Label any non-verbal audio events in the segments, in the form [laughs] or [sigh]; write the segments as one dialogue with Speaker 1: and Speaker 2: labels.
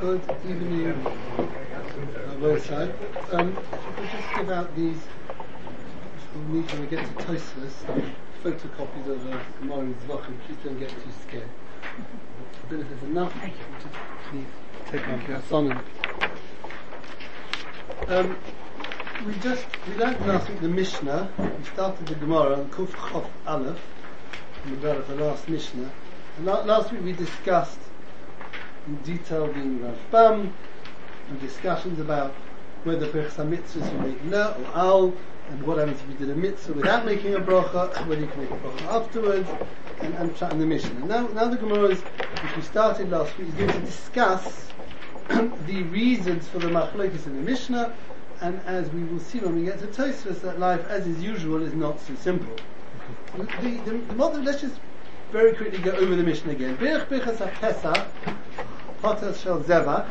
Speaker 1: Good evening, Rosai. Um, if we just give out these, we'll need when we get to Tosfos, photocopies of the Gemara Zvachim, please don't get too scared. I don't know if there's enough, just please take my pass on. Um, we just, we learned last week the Mishnah, we started the Gemara on Kuf Chof Aleph, the the last Mishnah, and la- last week we discussed in detail the Rashbam and discussions about whether Birchas mitzvahs you make na or al, and what happens if you did a mitzvah without making a bracha, whether you can make a bracha afterwards, and, and in the mission. And now, now the Gemara is, which we started last week, is going to discuss [clears throat] the reasons for the machlokes in the Mishnah, and as we will see when we get to Tosfos, that life, as is usual, is not so simple. The, the, the, the, let's just very quickly go over the Mishnah again. Birch Birchas HaPesach, Potas Shel Zevach,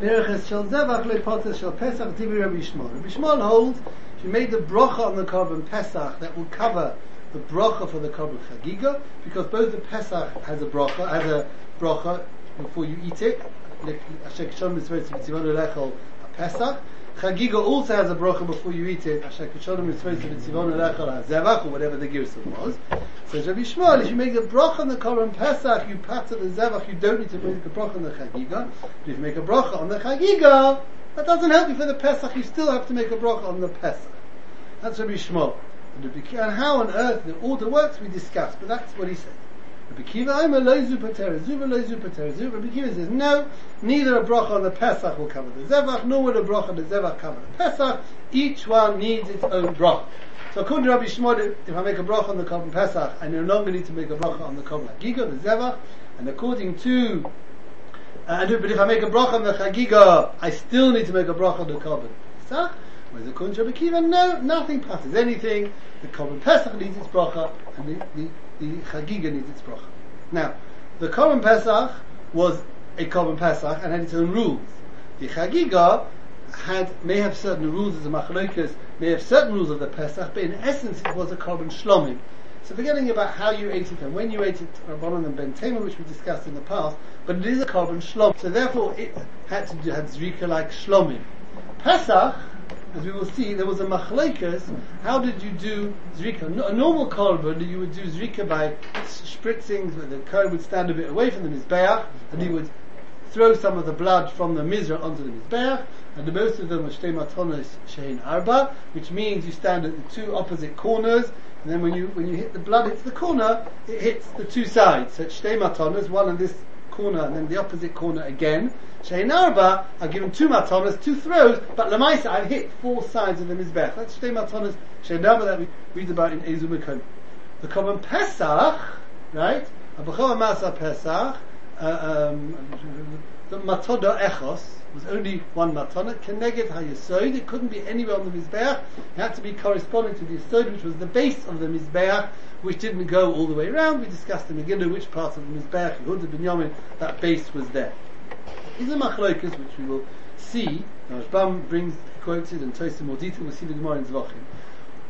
Speaker 1: Birchas Shel Zevach le Potas Shel Pesach, Divi Rabbi Shmuel. Rabbi Shmuel holds, you made the bracha on the korban Pesach, that will cover the bracha for the korban Chagiga, because both the Pesach has a bracha, has a bracha before you eat it, Pesach, Chagiga also has a bracha before you eat it. Asher kishonim mitzvot v'tzivon elechal zevach or whatever the girsa was. Says Rabbi Shmuel, if you make a bracha on the korban Pesach, you patter the zevach. You don't need to make a bracha on the Chagiga. But if you make a bracha on the Chagiga, that doesn't help you for the Pesach. You still have to make a bracha on the Pesach. That's Rabbi Shmuel. And how on earth the order works, we discussed. But that's what he said. Rabbi Kiva, I'm a loizu patera, zuva loizu patera, zuva. Rabbi Kiva says, no, neither a bracha on the Pesach will cover the Zevach, nor will a bracha on the Zevach cover the Pesach. Each one needs its own bracha. So according to Rabbi Shmuel, if I make a bracha on the Korban Pesach, I no longer need to make a bracha on the Korban Hagiga, the Zevach, and according to uh, but if I make a bracha on the Chagiga, I still need to make a bracha on the Korban Pesach. Whereas according to Rabbi Kiva, no, nothing passes anything. The Korban Pesach needs its bracha, and the, the the Chagiga needs its bracha. Now, the Korban Pesach was a Korban Pesach and had its own rules. The Chagiga had may have certain rules as a machlokas, may have certain rules of the Pesach, but in essence it was a Korban Shlomim. So forgetting about how you ate it and when you ate it, Rabbanon and Ben Tamer, which we discussed in the past, but it is a Korban Shlomim. So therefore it had to do, had Zrika like Shlomim. Pesach as we will see, there was a machlekes. How did you do zrika? A normal korban, you would do zrika by spritzing. The kohen would stand a bit away from the mizbeach, and he would throw some of the blood from the mizra onto the mizbeach. And the most of them were shtei matonos shein arba, which means you stand at the two opposite corners, and then when you when you hit the blood hits the corner, it hits the two sides. So it's one on this corner and then the opposite corner again. Shein Arba, I've given two matonas, two throws, but Lamaisa, I've hit four sides of the Mizbech. That's Shtei matonas, Shein Arba that we read about in Ezu Mekom. The common Pesach, right? Pesach, uh, um, the Matoda Echos, was only one matana. Keneged hayesod. It couldn't be anywhere on the mizbeach. It had to be corresponding to the yesod, which was the base of the mizbeach, which didn't go all the way around. We discussed in Megillah which part of the mizbeach, Yehuda Binyamin, that base was there. These are machlokas, which we will see. Rashbam brings quoted and in more detail. We'll see the Gemara in Zvachim.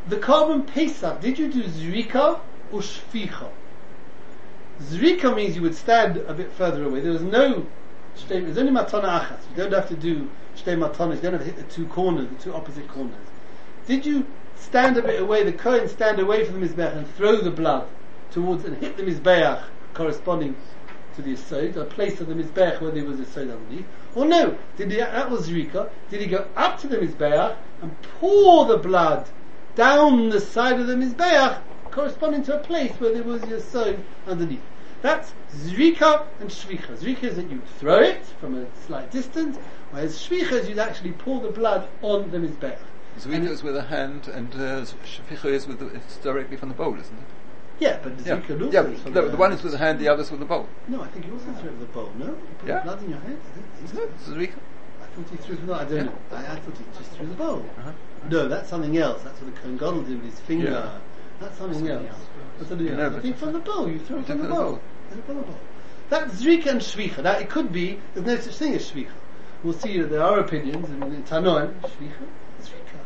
Speaker 1: The korban Pesach. Did you do zrika or shficha? Zrika means you would stand a bit further away. There was no there's only matana achas. You don't have to do shtei matanas. You don't have to hit the two corners, the two opposite corners. Did you stand a bit away, the Kohen stand away from the Mizbeach and throw the blood towards and hit the Mizbeach corresponding to the Yisod, a place of the Mizbeach where there was a Yisod underneath? Or no, did he, that was Zrika, did he go up to the Mizbeach and pour the blood down the side of the Mizbeach corresponding to a place where there was Yisod underneath? That's zrika and shvicha. Zrika is that you throw it from a slight distance, whereas shvicha is you'd actually pour the blood on the mizbeach.
Speaker 2: Zrika is with a hand, and uh, shvicha is with the, it's directly from the bowl, isn't it?
Speaker 1: Yeah, but the
Speaker 2: yeah.
Speaker 1: also
Speaker 2: yeah, the, the, the, one is with the hand, the other is with the bowl.
Speaker 1: No, I think you also threw it with the bowl. No, you put yeah. blood in your hand.
Speaker 2: Isn't it? Zrika.
Speaker 1: I thought he threw it. No, I don't yeah. know. I, I, thought he just threw the bowl. Uh-huh. No, that's something else. That's what the Kohen Gadol did with his finger. Yeah. That's something, else. That's something else. No, I think from the bowl. You throw it from the bowl. That Zrika and Shvicha, that it could be, there's no such thing as Shvicha. We'll see that there are opinions in, Tanoim, Shvicha.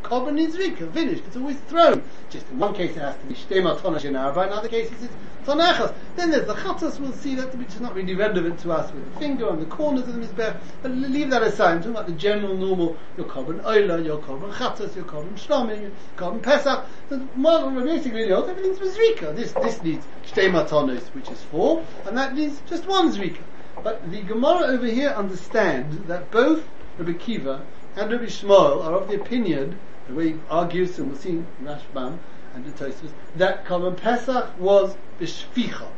Speaker 1: Korban needs Zrika. Finished. It's always thrown. Just in one case it has to be Shtema Tonash in Arba, in other cases it's Tonachas. Then there's the Chatas, we'll see that which is not really relevant to us with the finger on the corners of the Mizbech. But leave that aside. I'm talking about the general normal, your Korban Oila, your Korban Chatas, your Korban Shlomim, your Korban Pesach. The model basically holds everything's with Zrika. This, this needs Shtema Tonash, which is four, and that needs just one Zrika. But the Gemara over here understands that both Rabbi Kiva and Rabbi Shmuel are of the opinion, the way he argues, and we'll see Rashbam and the Tosfos, that Korban Pesach was b'shficha,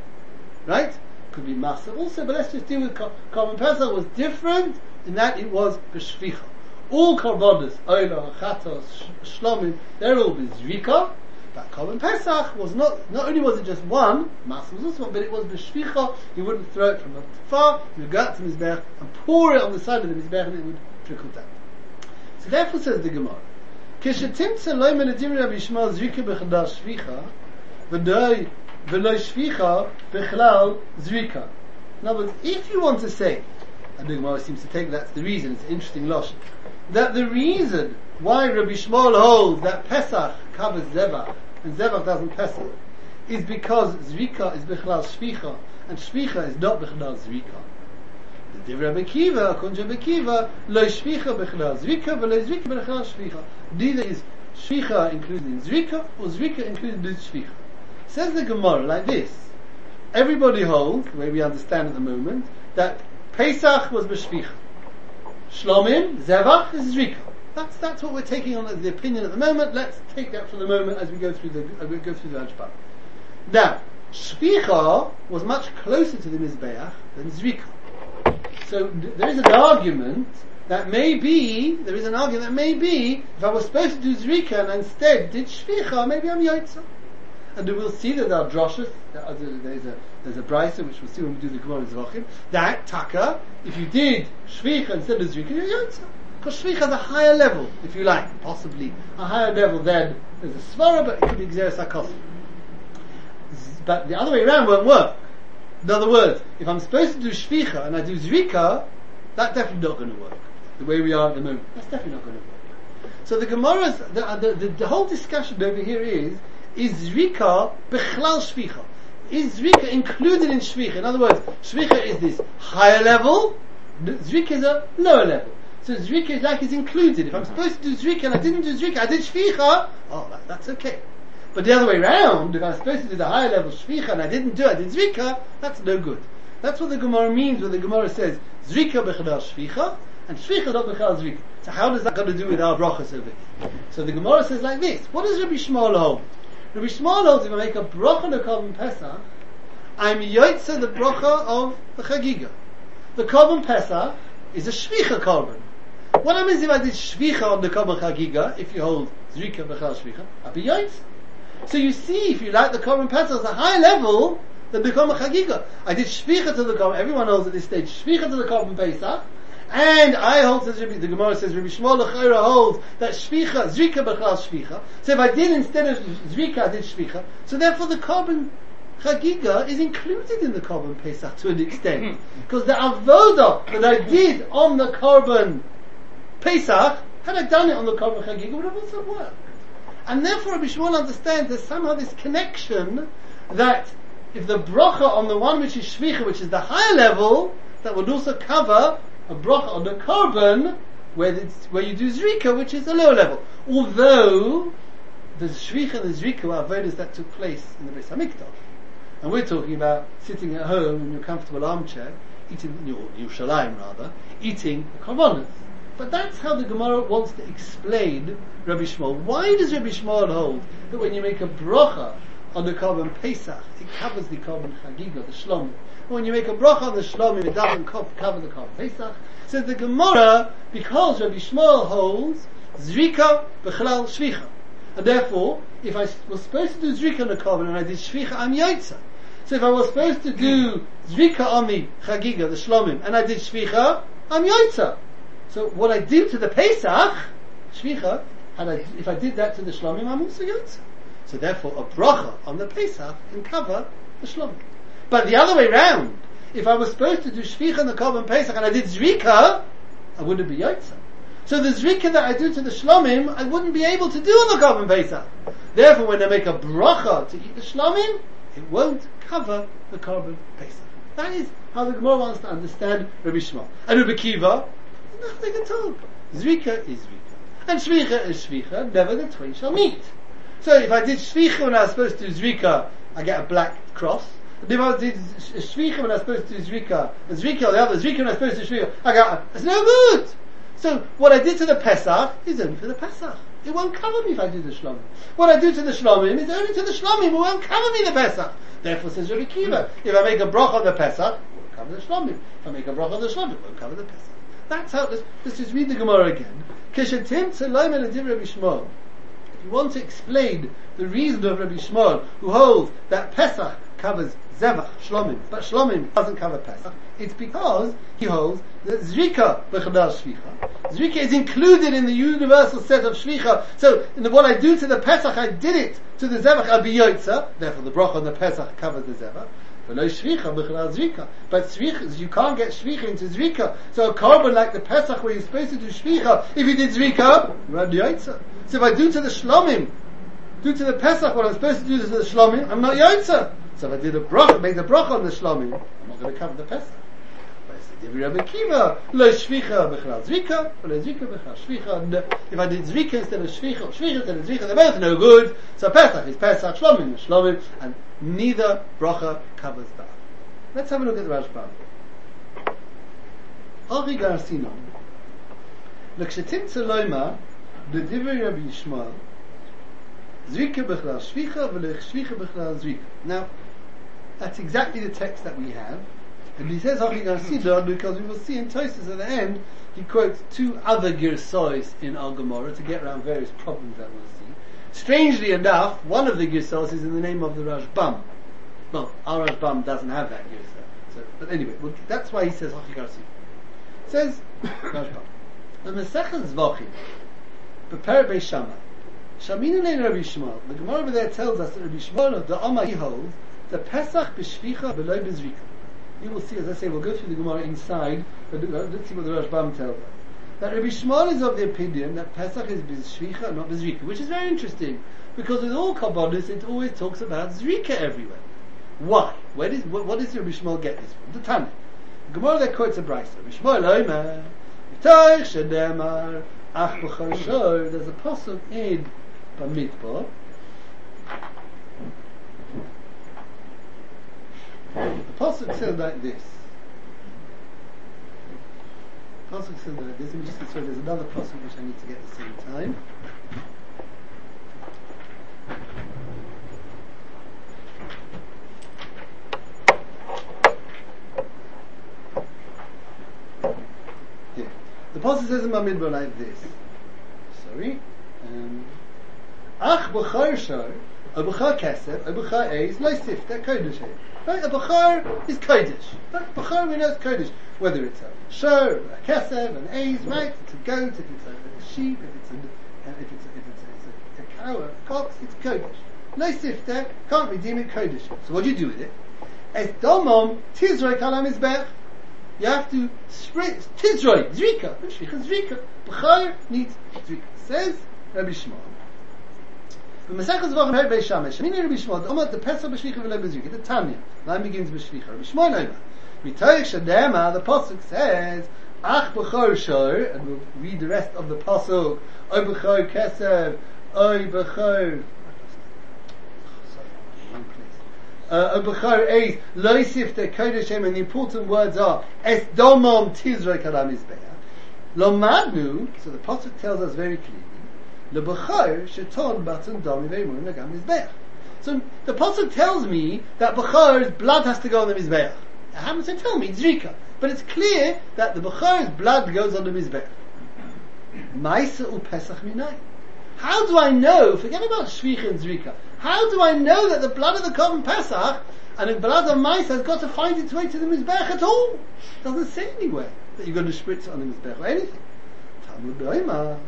Speaker 1: right? Could be Masa also, but let's just deal with Korban Pesach was different in that it was b'shficha. All Korbanos, Oila, Chatos, Shlomim, they're all b'zrika, but Korban Pesach was not, not only was it just one, Masa was also one, but it was b'shficha, you wouldn't throw it from afar, you would go out to Mizbech and pour it on the side of the Mizbech and it would trickle down. So therefore says the Gemara, כשתמצא לא Rabbi רבי zrika זריקה shvicha, שפיכה, ולא shvicha בכלל זריקה. In other words, if you want to say, and the Gemara seems to take that's the reason, it's an interesting logic, that the reason why Rabbi Shmuel holds that Pesach covers Zevach, and Zevach doesn't Pesach, is because Zrika is Bichlal Shvicha, and Shvicha is not Bichlal Zrika. The Rabbi Kiva, according to Rabbi Kiva, lo shvicha bechlal zrika, v'lo zrika bechlal shvicha. Neither is shvicha included in zrika, or zrika included in shvicha. Says the Gemara like this. Everybody holds, the way we understand at the moment, that Pesach was b'shvicha. Shlomim, Zevach is zrika. That's, that's what we're taking on as the opinion at the moment. Let's take that for the moment as we go through the, as we go through the Hashbah. Now, Shvicha was much closer to the Mizbeach than Zrika. So there is an argument that maybe, there is an argument that maybe, if I was supposed to do Zrika and instead did Shvicha, maybe I'm Yotza. And we'll see that there are droshes, there's a, there's a brisa, which we'll see when we do the Gemara Zvachim, that Taka, if you did Shvicha instead of Zrika, you're Yotza. Because Shvicha is a higher level, if you like, possibly a higher level than there's a Svara, but it could be Xeris. But the other way around won't work. In other words, if I'm supposed to do shvicha and I do zrika, that's definitely not going to work. The way we are at the moment, that's definitely not going to work. So the Gemara's, the, uh, the, the, the whole discussion over here is, is zrika bechlal shvicha? Is zrika included in shvicha? In other words, shvicha is this higher level, zrika is a lower level. So zrika is like it's included. If I'm uh-huh. supposed to do zrika and I didn't do zrika, I did shvicha, oh, that, that's okay. But the other way around, if I was supposed to do the higher level shvicha and I didn't do it, I did zrika, that's no good. That's what the Gemara means when the Gemara says zrika bechadal shvicha and shvicha not bechadal zrika. So how does that got to do with our brachas over here? So the Gemara says like this: What does Rabbi Shmuel hold? Rabbi Shmuel holds if I make a bracha the korban pesach, I'm yotze the bracha of the chagiga. The korban pesach is a shvicha korban. What happens if I did shvicha on the korban chagiga? If you hold zrika bechadal shvicha, I'll be yotze. So you see, if you like the Korban Pesach, it's a high level than the Korban Chagiga. I did Shvicha to the Korban, everyone knows at this stage, Shvicha to the Korban Pesach, and I hold, says Rabbi, the Gemara says, Rabbi Shmuel Lechaira holds that Shvicha, Zrika Bechal Shvicha. So if I did instead of Zrika, I did Shvicha. So therefore the Korban Chagiga is included in the Korban Pesach to an extent. Hmm. Because the Avodah that I did on the Korban Pesach, had I done it on the Korban Chagiga, would have also worked. And therefore Rabbi Shmuel understands there's somehow this connection that if the bracha on the one which is shvicha, which is the higher level, that would also cover a bracha on the korban, where, where you do zrika, which is a lower level. Although the shvicha and the zrika are avodas that took place in the Beis Hamikdash. And we're talking about sitting at home in your comfortable armchair, eating, your Yerushalayim rather, eating the korbanos. But that's how the Gemara wants to explain Rabbi Shmuel. Why does Rabbi Shmuel hold that when you make a bracha on the korban Pesach, it covers the korban Chagiga, the Shlom? When you make a bracha on the Shlom, it doesn't cover the korban Pesach. So the Gemara, because Rabbi Shmuel holds Zrika b'chalal Shvicha. And therefore, if I was supposed to do Zrika on the korban and I did Shvicha, I'm Yotza. So if I was supposed to do Zrika on the Chagiga, the Shlomim, and I did Shvicha, I'm Yotza. So what I did to the Pesach, Shvicha, and I, if I did that to the Shlomim, I'm also Yotze. So therefore, a bracha on the Pesach can cover the Shlomim. But the other way round, if I was supposed to do Shvicha on the Korban Pesach and I did Zrika, I wouldn't be Yotze. So the zrika that I do to the shlomim, I wouldn't be able to do on the Korban Pesach. Therefore, when I make a bracha to eat the shlomim, it won't cover the Korban Pesach. That is how the Gemara wants to understand Rabbi Shmuel. And Rabbi Kiva, nothing at all. Zrika is zrika. And shvicha is shvicha, never the twain shall meet. So if I did shvicha when I was supposed to do I get a black cross. If I did shvicha when I was supposed to do zrika, and zrika the other, zrika when I was supposed to do shvicha, I got, it's no good. So what I did to the Pesach is only for the Pesach. It won't cover me if I do the Shlomim. What I do to the Shlomim is only to the Shlomim. It won't cover me the Pesach. Therefore says Rabbi Kiva, if I make a broch on the Pesach, it won't cover the Shlomim. If I make a broch on the Shlomim, it won't cover the Pesach. That's how, let's, let's just read the Gemara again. If you want to explain the reason of Rabbi Shmuel, who holds that Pesach covers Zevach, Shlomim, but Shlomim doesn't cover Pesach, it's because he holds that Zrika b'chadal Shvicha. Zrika is included in the universal set of Shvicha. So, in the, what I do to the Pesach, I did it to the Zevach Abiyotza, therefore the bracha on the Pesach covers the Zevach. But shvicha, you can't get shvicha into zrika. So a korban like the Pesach where you're supposed to do shvicha, if you did zrika, you're on the So if I do to the shlomim, do to the Pesach what I'm supposed to do to the shlomim, I'm not yotza. So if I did a bracha, make the bracha on the shlomim, I'm not going to cover the Pesach. If I did zrika instead of shvicha, shvicha instead of zrika, they're both no good. So Pesach is Pesach, shlomim is shlomim, and neither bracha covers that. Let's have a look at the Rashbam. Achi Garcino. Lekshetim Tzeloma, the Rabbi Yishmael, zrika bechla Shvicha, Velech Shvicha Bechlal Zrika. Now, that's exactly the text that we have. And he says Achi Garcino because we will see in Tosis at the end, he quotes two other Girsois in Al Gemara to get around various problems that we'll Strangely enough, one of the Girsos is in the name of the Rashbam. Well, our Rashbam doesn't have that Girsa. So, but anyway, well, that's why he says Hachi Garsi. Says [coughs] Rashbam. The Mesechah Zvachim, prepare Beis Shammai. Shamina Lein Rabbi Shmuel. The Gemara over there tells us that Rabbi Shmuel, the Amma, he holds the Pesach b'shvicha below b'zrika. You will see, as I say, we'll go through the Gemara inside, but uh, let's see what the Rashbam tells us. That Rabbi Shmuel is of the opinion that Pesach is b'shvicha, not b'zrika, which is very interesting, because with all Kabbalahs, it always talks about zrika everywhere. Why? Where does, what, what does Rabbi Shmuel get this from? The Tana. The Gemara there quotes a brisa. Rabbi Shmuel Omer, Toich Shedemar, Ach there's a pasuk in Bamidbar, The pasuk says like this. Pasuk says like this. Me just sorry. There's another pasuk which I need to get at the same time. Yeah. The pasuk says in Bamidbar like this. Sorry. Um, Ach b'chor a b'chor kesef, a b'chor eis, lo sifta kodesh Right? A b'chor is kodesh. Right? B'chor we know it's kodesh. Whether it's a shor, a kesef, an eis, right? It's a goat, if it's a, a sheep, if it's a, if it's a, if it's a, it's a, cow, a cox, it's kodesh. Lo sifta, can't redeem it kodesh. So what do you do with it? Es domom tizroi kalam izbech. You have to sprit tizroi, zrika, shvicha zrika. B'chor needs zrika. Says Rabbi Shmuel. B'Masechus Zvachim Her Beis Shamesh. Mini Rabbi Shmuel. The Omer the Pesach b'Shvicha v'Lo b'Zrika. The Tanya. Line begins b'Shvicha. Rabbi Shmuel Omer. Mitoich Shadema. The pasuk says. Ach b'chor shor, and we'll read the rest of the pasuk. Oy b'chor kesev. Oy b'chor. Uh, b'chor eis loisif the kodesh and the important words are es domom tizroi kalam izbeah lomadnu so the pasuk tells us very clearly So the pasuk tells me that bachar's blood has to go on the mizbeach. It happens to tell me zrika, but it's clear that the bachar's blood goes on the mizbeach. Maisa u pesach minay. How do I know? Forget about shvicha and zrika. How do I know that the blood of the korban pesach and the blood of Maisa has got to find its way to the mizbeach at all? It doesn't say anywhere that you're going to spritz it on the mizbeach or anything. Talmud.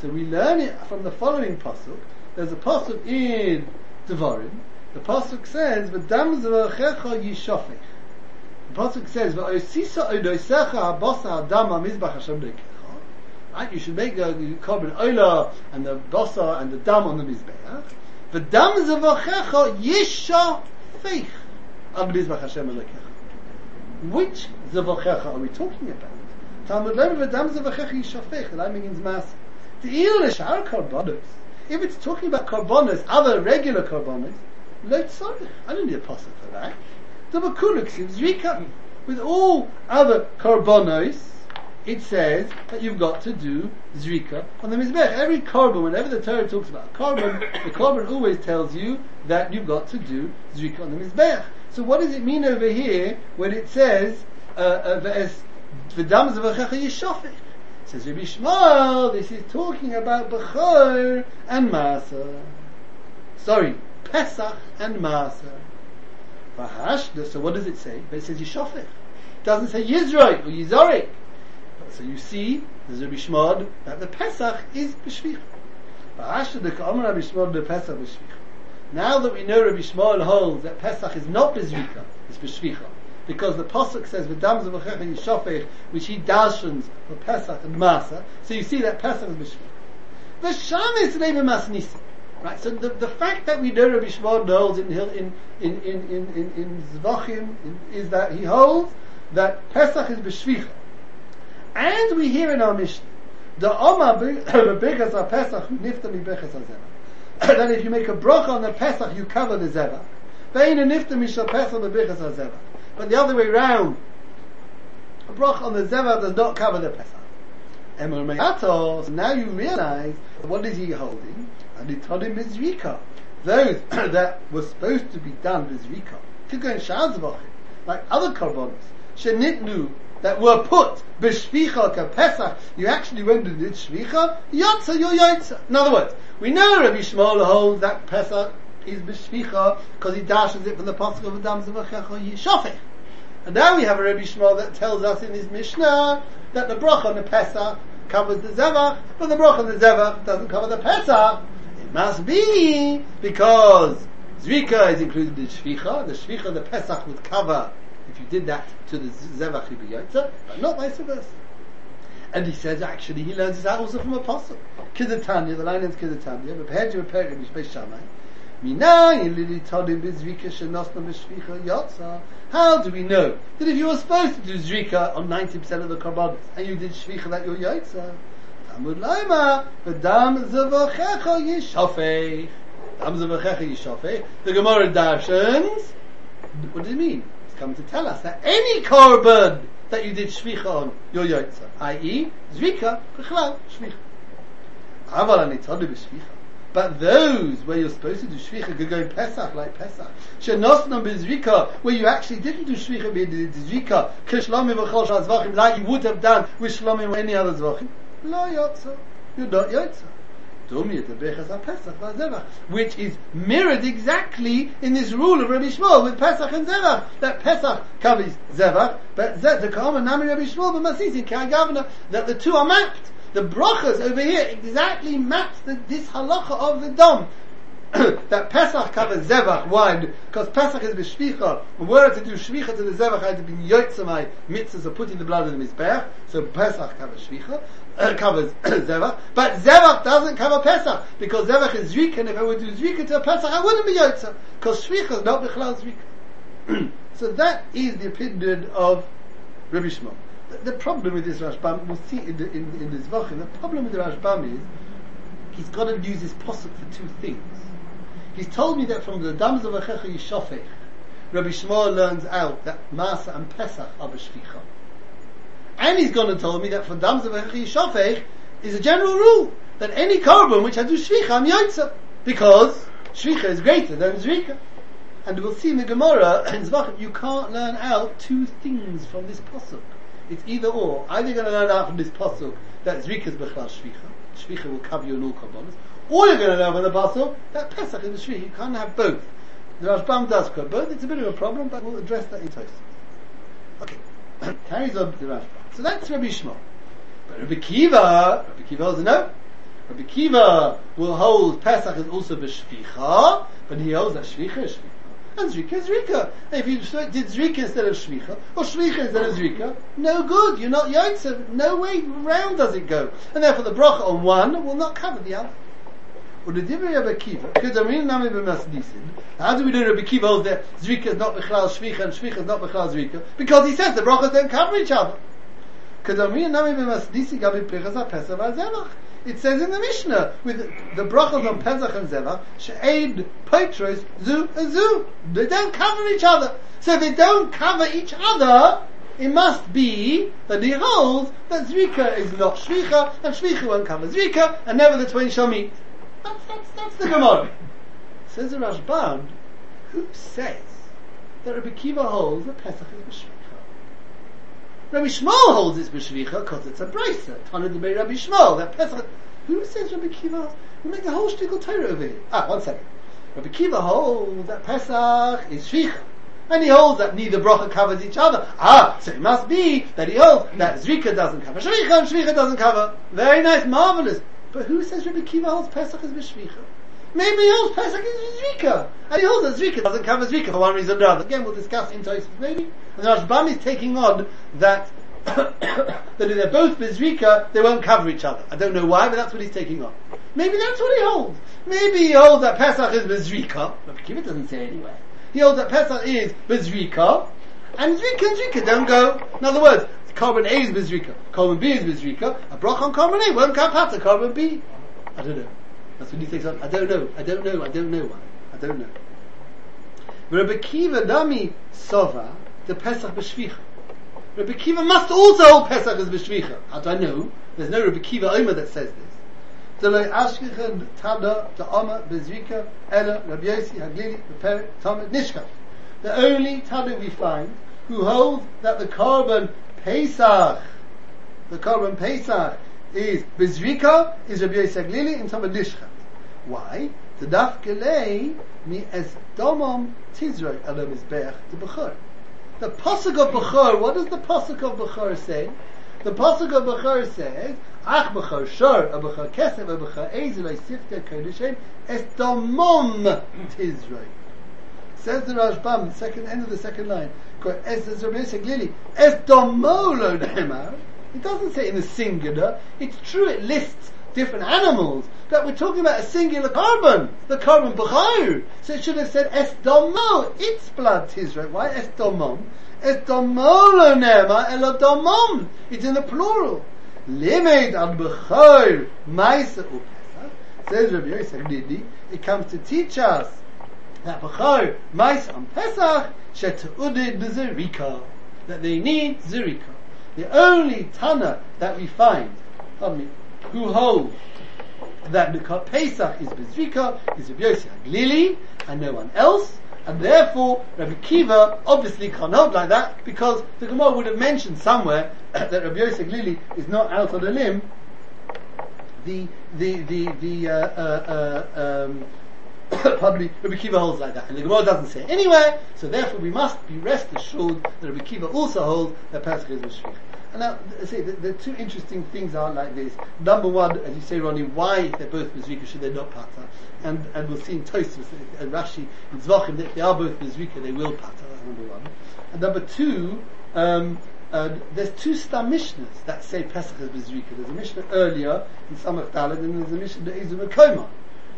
Speaker 1: So we learn it from the following pasuk. There's a pasuk in Devarim. The pasuk says, "V'dam zvachecha yishofech." The pasuk says, "V'osisa odosecha habosa adam hamizbach Hashem lekecha." Right? You should make the korban oila and the bosa and the dam on the mizbeach. The dam zavachecha yisha feich al mizbeach Hashem Elokecha. Which zavachecha are we talking about? Talmud Lema v'dam zavachecha yisha feich. That means mass. The il are korbanos. If it's talking about korbanos, other regular korbanos, let's sorry. I don't need a pasuk for that. The makuluk seems zrika. With all other korbanos, it says that you've got to do zrika on the mizbech. Every korban, whenever the Torah talks about korban, the korban always tells you that you've got to do zrika on the mizbech. So what does it mean over here when it says uh, uh, v'dam zavachecha yishofech? Says Rabbi Shmuel, this is talking about Bechor and Masa. Sorry, Pesach and Masa. So what does it say? But it says Yishofech. It doesn't say Yizroi or Yizorik. So you see, there's Rabbi Shmuel that the Pesach is B'Shvich. Now that we know Rabbi Shmuel holds that Pesach is not B'Zrika, it's B'Shvicha. Because the Pasuk says, V'dam zevachech yishofech, which he darshans for Pesach and Masa. So you see that Pesach is B'Shvicha. The Sham is Leva Masnisi. Right, so the, the fact that we know Rabbi Shmuel holds in, in, in, in, in, in, in Zvachim is that he holds that Pesach is B'Shvicha. And we hear in our Mishnah, the Oma bebegas [coughs] a Pesach nifta mi beches [coughs] That if you make a bracha on the Pesach, you cover the zevach. Ve'ina nifta mi shal Pesach bebegas zevach. But the other way round, a bracha on the zevach does not cover the Pesach. Emor me'atos. So now you realize what is he holding? And he told him Mizrika. Those [clears throat] that were supposed to be done Mizrika. Kiko and Shazvachim. Like other korbanos. Shenitnu that were put b'shvicha ka Pesach, you actually went and did shvicha, yotza your yotza. In other words, we know Rabbi Shmuel holds that Pesach is b'shvicha because he dashes it from the pasuk of Adam Zavachecha Yishofech. And now we have a Rabbi Shmuel that tells us in his Mishnah that the bracha on the Pesach covers the Zevach, but the bracha on the Zevach doesn't cover the Pesach. It must be because Zrika is included in Shvicha, the Shvicha, the Pesach would cover if you did that to the Zevach Yotza, but not vice versa. And he says actually he learns this also from Apostle. Kidatanya, the line ends Kidatanya, prepared you a pair of Mishpei Shammai. How do we know that if you were supposed to do zrika on 90% of the korbanos and you did shvicha that you're yotza? Talmud laima, v'dam zavachecha yishofei. Dam zavachecha yishofei. The Gemara darshans. What does it mean? come to tell us that any korban that you did shvicha on, your yotza, i.e., zvika, b'chlal, shvicha. Aval ani todu b'shvicha. But those where you're supposed to do shvicha could go Pesach like Pesach. Shenosnam b'zrika, where you actually didn't do shvicha b'zrika, kishlomim v'chol shazvachim, like you would have done with shlomim or any other zvachim. Lo yotza. You're not yotza which is mirrored exactly in this rule of Rabbi Shmuel with Pesach and Zevach. That Pesach covers Zevach, but the common Nami Rabbi Shmuel, but Governor, that the two are mapped. The brachas over here exactly match the, this halacha of the dom. [coughs] that Pesach covers Zevach. Why? Because Pesach is b'shvicha. When we're to do shvicha to the Zevach, I had to be yotzamai mitzvahs of putting the blood in the mizbeach. So Pesach covers shvicha, [coughs] uh, covers [coughs] Zevach. But Zevach doesn't cover Pesach because Zevach is Zrika, and if I would do Zrika to a Pesach, I wouldn't be yotzah because shvicha is not b'chlal Zrika. so that is the opinion of Rabbi Shmuel. The, problem with this Rashbam, we'll see in, the, in, in this Vachim, the problem with the Rashbam is he's got to use his posuk for two things. He's told me that from the Dams of Achecha Yishofech, Rabbi Shmuel learns out that Masa and Pesach are b'shvicha. And he's going to tell me that from Dams of Achecha Yishofech is a general rule that any korban which has do shvicha, I'm yotza. Because shvicha is greater than zrika. And we'll see in the Gemara, [clears throat] in Zvachim, you can't learn out two things from this pasuk. It's either or. Either you're going to learn out from this pasuk that zrika is b'chlal shvicha, shvicha will cover you in all korbanos, or you're going to know from the Pasuk that Pesach is the Shvi. You can't have both. The Rashbam does quote both. It's a bit of a problem, but we'll address that in Tosfos. Okay. [clears throat] Carries on the Rashbam. So that's Rabbi Shmuel. But Rabbi Kiva, Rabbi Kiva holds no. Rabbi Kiva will hold Pesach is also B'Shvicha, but he holds that Shvicha is Shvicha. And Zrika is Zrika. If you did Zrika instead of Shvicha, or Shvicha instead of Zrika, no good. You're not Yotzev. No way round does it go. And therefore the bracha on one will not cover the other. How do we know Rabbi Kiva holds that Zrika is not Bechlal Shvicha and Shvicha is not Bechlal Zrika? Because he says the brachas don't cover each other. It says in the Mishnah with the brachas on Pesach and Zevach, she'ed poitros zu zu. They don't cover each other. So if they don't cover each other, it must be that he holds that Zrika is not Shvicha, and Shvicha won't cover Zrika, and never the twain shall meet. That's, that's, that's the Gemara. Says the Rashbam, who says that Rabbi Kiva holds that Pesach is B'Shvicha? Rabbi Shmuel holds it's B'Shvicha because it's a brisa. Tana de Rabbi Shmuel, that Pesach. Who says Rabbi Kiva? We make the whole shtickle Torah over here. Ah, one second. Rabbi Kiva holds that Pesach is Shvicha. And he holds that neither bracha covers each other. Ah, so it must be that he holds that Zrika doesn't cover Shvicha and Shvicha doesn't cover. Very nice, marvelous. But who says Rabbi Kiva holds Pesach is B'Shvicha? Maybe he holds Pesach is Zrika. And he holds that Zrika doesn't cover Zrika for one reason or another. Again, we'll discuss in Tosis maybe. And the Rashbam is taking on that [coughs] that if they're both Bezrika, they won't cover each other. I don't know why, but that's what he's taking on. Maybe that's what he holds. Maybe he holds that Pesach is Bezrika, but Kiva doesn't say anyway. He holds that Pesach is Bezrika, and Zrika and Zrika don't go. In other words, korban A is Bezrika, korban B is Bezrika, a brach on korban A won't count pata korban B. I don't know. That's what he thinks. I don't know. I don't know. I don't know why. I don't know. Rabbi Kiva Dami Sova the Pesach b'Shvicha. Rabbi Kiva must also hold Pesach as b'Shvicha. How do I know? There's no Rabbi Kiva Omer that says this. To Omer Ella Rabbi Haglili Tomet Nishka. The only Tada we find who holds that the korban Pesach, the korban Pesach is Bezrika is Rabbi Yossi Haglili in Tomet Nishka. Why? The daf gelei mi es domom tizroi ala mizbeach to bechor. The pasuk of bechor. What does the pasuk of bechor say? The pasuk of bechor says, "Ach bechor shor, a bechor kesef, a bechor ezel, a sifte kodeshem, es domom tizroi." Says the Rashbam, second end of the second line. As Rabbi clearly, es domolo nemar. It doesn't say in the singular. It's true. It lists different animals, but we're talking about a singular korban, the korban b'chayr. So it should have said es domo, its blood tizra. Why es domom? Es domo lo nema elo domom. It's in the plural. Limed al b'chayr maisa upesa. Says Rabbi Yosef Nidli, it comes to teach us that b'chayr maisa on Pesach shetu'udid b'zerika. That they need zerika. The only Tana that we find, pardon me, who hold that the Pesach is Bezrika, is Rabbi Yossi Haglili, and no one else, and therefore Rabbi Kiva obviously can't hold like that because the Gemara would have mentioned somewhere [clears throat] that Rabbi Yossi Haglili is not out on a limb. The the the the uh, uh, um, [coughs] probably Rabbi Kiva holds like that, and the Gemara doesn't say anywhere. So therefore, we must be rest assured that Rabbi Kiva also holds that Pesach is Mishvich. And now, see, the, the, two interesting things are like this. Number one, as you say, Ronnie, why they're both Mizrika should they not pata? And and we'll see in Tosfos and Rashi in Zvachim that if they are both Mizrika, they will pata. That's number one. And number two, um, uh, there's two stam mishnahs that say Pesach is Mizrika. There's a mishnah earlier in Samach Dalad, and there's a mishnah that is Makoma.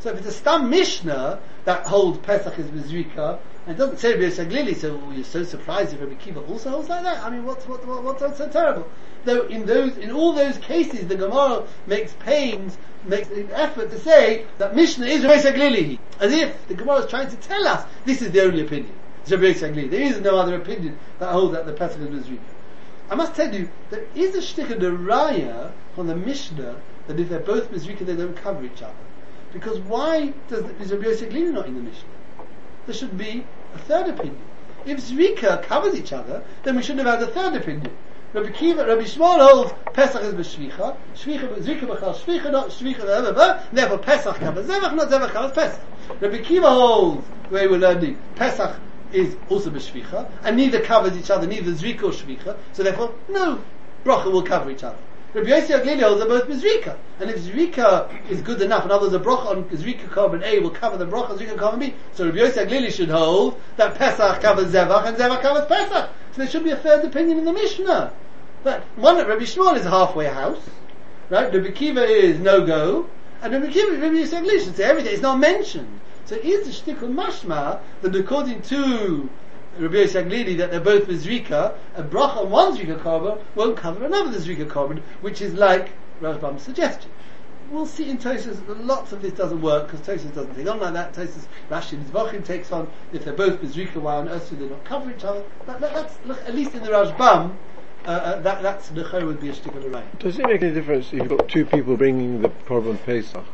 Speaker 1: So if it's a stam mishnah that holds Pesach is Mizrika, and it doesn't say Rabbi Saglili, so you're so surprised if Rabbi Kiva also holds like that. I mean, what's what, what, what's so terrible? Though in those, in all those cases, the Gemara makes pains, makes an effort to say that Mishnah is Rabbi Saglili, as if the Gemara is trying to tell us this is the only opinion. It's Rabbi Saglili. There is no other opinion that holds that the Pesach is Mizrika. I must tell you, there is a shtick of the raya from the Mishnah that if they're both Mizrika, they don't cover each other. Because why does, is Rabbi Yosef not in the Mishnah? There should be a third opinion. If Zrika covers each other, then we shouldn't have had a third opinion. Rabbi Kiva, Rabbi Shmuel holds Pesach is b'shvicha, shvicha, zrika b'chal shvicha, not shvicha, blah, therefore Pesach covers Zevach, not Zevach covers Pesach. Rabbi Kiva holds, the way we're learning, Pesach is also b'shvicha, and neither covers each other, neither zrika or shvicha, so therefore no bracha will cover each other. Rabbi Aglili holds they're both Mizrika. And if Zrika is good enough, and others words, a bracha on Zrika korban A will cover the bracha on Zrika korban B, so Rabbi Yossi Aglili should hold that Pesach covers Zevach and Zevach covers Pesach. So there should be a third opinion in the Mishnah. But one, Rabbi Shmuel is a halfway house, right? Rabbi Kiva is no go, and Rabbi Kiva, Rabbi Yossi Aglili should say everything. It's not mentioned. So is the shtickle mashma that according to Rabbi Aglili that they're both with Zrika, a bracha on one Zrika korban won't cover another Zrika korban, which is like Rashbam's suggestion. We'll see in Tosis, that lots of this doesn't work because Tosis doesn't take on like that. Tosis, Rashi and Zvachim takes on if they're both with Zrika, why on earth do they not cover each other? That, that, that's, look, at least in the Rashbam, uh, uh, that, that's the would be a stick of the right.
Speaker 3: Does it make any difference if you've got two people bringing the Korban Pesach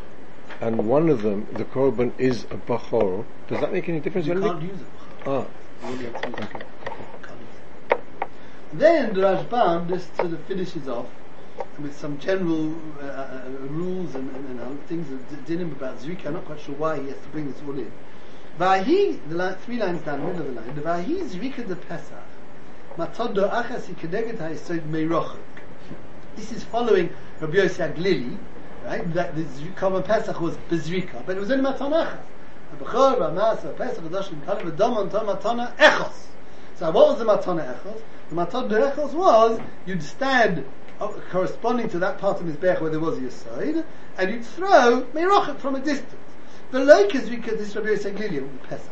Speaker 3: and one of them, the Korban is a Bachor? Does that make any difference?
Speaker 1: You can't
Speaker 3: they-
Speaker 1: use it.
Speaker 3: Ah,
Speaker 1: Then the Rashbam just sort of finishes off with some general uh, uh, rules and, and, and things that did him about Zrika. I'm not quite sure why he has to bring this all in. Vahi, the line, three lines down, middle of the line. The Vahi Zrika de Pesach. Matodo achas. This is following Rabbi Yossi Aglili, right? That the common Pesach was bezrika, but it was only matan achas. Abachor, Ramas, Pesach, Adoshim, Kalim, Adomon, Tom, matana echos. So what was the matana echos? The matana echos was you'd stand uh, corresponding to that part of his bech where there was your side, and you'd throw meirochet from a distance. The like is because this Rabbi Yossi Aglili with Pesach.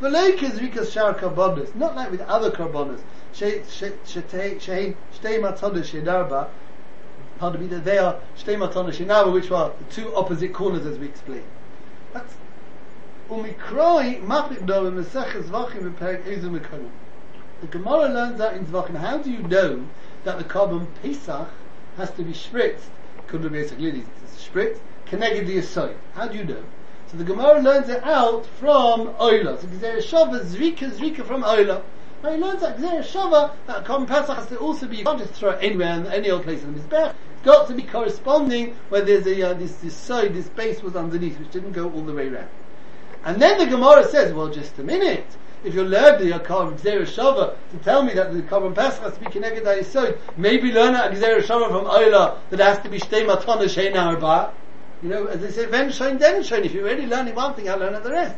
Speaker 1: The like is because shar karbonos, not like with other karbonos. Shtei matana shedarba. Pardon me, they are shtei matana shenava, which are the two opposite corners as we explained. That's Umikroi machlik do in in Perek Ezu Mekonim. The Gemara learns that in Zvachim. How do you know that the korban Pesach has to be spritzed? Could be basically spritzed. Connected the Yesod. How do you know? So the Gemara learns it out from Oila. So Gzera Shava Zrika Zrika from Oila. Now he learns that Gzera Shava that carbon Pesach has to also be you can't just throw it anywhere in any old place in the Mizbech. Got to be corresponding where there's a uh, this this side, this base was underneath, which didn't go all the way around. And then the Gemara says, well, just a minute. If you're learned the Yakar Gzera Shava to tell me that the Korban Pesach has to be connected to maybe learn at Gzera Shava from Oila that has to be Shtei Matana Shein Arba. You know, as they say, Ven Shein Den Shein. If you're already learning one thing, I'll learn the rest.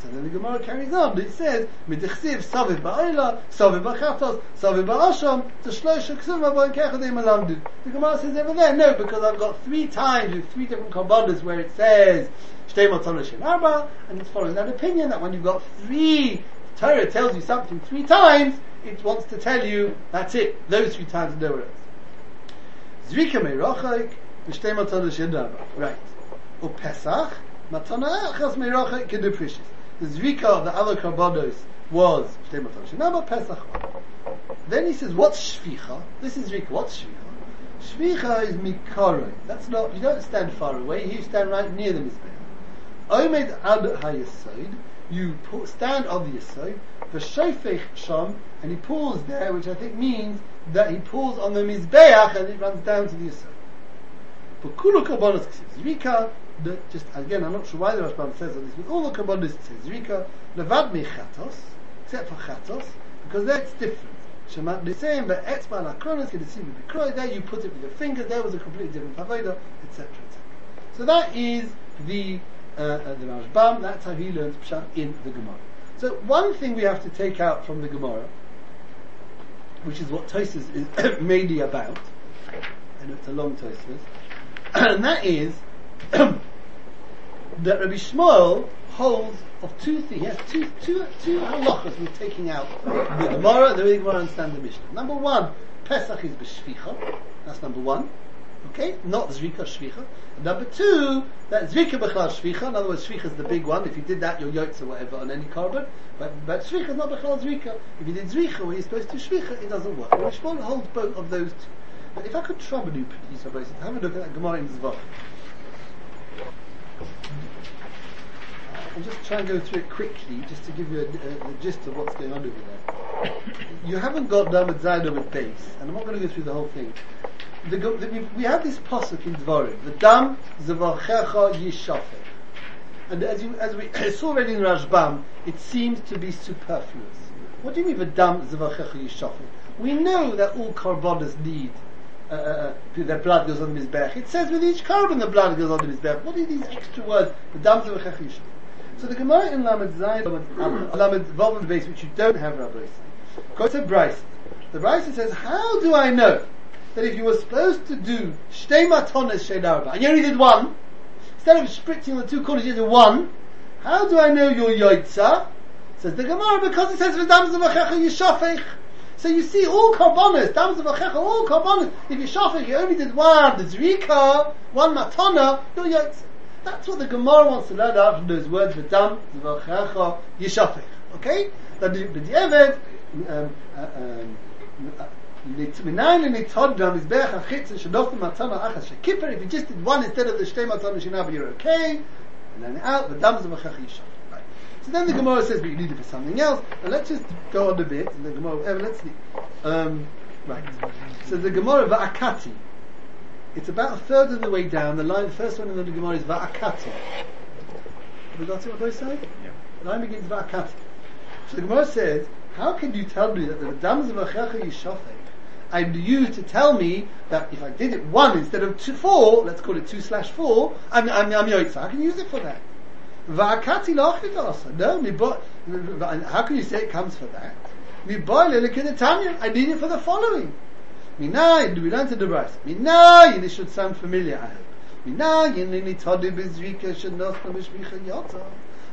Speaker 1: So then the Gemara carries on. But it says, Midichsiv Saviv Ba'oila, Saviv Ba'chatos, Saviv Ba'asham, to Shlosh Ksuma Ba'in Kechadei Malamdid. The Gemara says over there, no, because I've got three times with three different Kabbalas where it says, And it's following that opinion that when you've got three, Torah tells you something three times, it wants to tell you, that's it, those three times and nowhere else. Zrika Meirochaik, Shtei Matana Shein Arba. Right. O Pesach, Matana Achas Meirochaik Keduprishis. The Zrika of the other Karbonos was Shtei Matana Shein Arba, Pesach. Then he says, what's Shvicha? This is Zrika, what's Shvicha? Shvicha is Mikoroi. That's not, you don't stand far away, you stand right near the Mizbeach. Omed ad hayesod, you stand on the yesod, v'shofech sham, and he pulls there, which I think means that he pulls on the mizbeach and it runs down to the yesod. But kulu ksiv zrika, just again, I'm not sure why the Rashbam says this, with all the says zrika, levad me chatos, except for chatos, because that's different. Shemat same, but kronos can see with the there you put it with your finger, there was a completely different pavoda, etc. etc. So that is the uh, the Rashbam. That's how he learns Pshat in the Gemara. So one thing we have to take out from the Gemara, which is what Tosis is [coughs] mainly about, and it's a long Tosis, [coughs] and that is [coughs] that Rabbi Shmuel holds of two things. He has two two two halachas we're taking out the Gemara. The way the Gemara understands the Mishnah. Number one, Pesach is b'shvicha. That's number one. Okay, not Zrika Shvicha. Number two, that Zrika Bechal Shvicha, in other words, Shvicha is the big one. If you did that, you're Yotz or whatever on any korban. But, but Shvicha is not Bechal Zrika. If you did Zrika where you're supposed to Shvicha, it doesn't work. Well, Shmuel holds both of those two. But if I could trouble you, Rabbi, have a look at that Gemara in Zvach. I'll just try and go through it quickly, just to give you a, a, a gist of what's going on over there. You haven't got David Zaino with base, and I'm not going to go through the whole thing. The, the, we, we have this pasuk in Dvarim, the dam zavachecha yishafek. And as, you, as we [coughs] saw already in Rashbam, it seems to be superfluous. What do you mean, the dam zavachecha yishafek? We know that all karbonas need uh, uh, their blood goes on the mizbech. It says with each korban the blood goes on the mizbech. What are these extra words? The dams of chachisha. So the Gemara in Lamed Zayin, Lamed Vav base, which you don't have, Rabbi, quotes a Bryce. The Bryce says, "How do I know that if you were supposed to do shtei matones shedarba and you only did one, instead of spritzing the two corners, you did one? How do I know you're yoitza?" Says the Gemara because it says v'dams of yishafech. So you see, all karbonis, dams of all karbonis. If you shafech, you only did one, the zrika, one matana, you're yoitza. That's what the Gemara wants to learn out from those words, v'dam zvachecha yishafech. Okay? That the b'di'evet, um, uh, um, מניין לניצוד במזבח החיצה שנופל מתנה אחת שכיפר, if you just did one instead of the שתי מתנה שינה, you're okay, and then out, ודם זה בכך ישב. So then the Gemara says, but you need it for something else, and let's just go on a bit, and the Gemara, eh, let's see. Um, right. So the Gemara, va'akati, it's about a third of the way down. The line, the first one in the Gemara is Va'akati. Have we got to what they say?
Speaker 2: Yeah.
Speaker 1: The line begins Va'akati. So the Gemara says, how can you tell me that the Dams of Achecha Yishafek I'm used to tell me that if I did it one instead of two, four, let's call it two slash four, I'm, I'm, I'm Yoitza. I can use it for that. Va'akati lachitasa. No, mi how can you say it comes for that? Mi I need it for the following. Minayin, we learn to the Bryce. Minayin, it should sound familiar, I hope. Minayin, in itodi bezrika should not b'shvicha yota.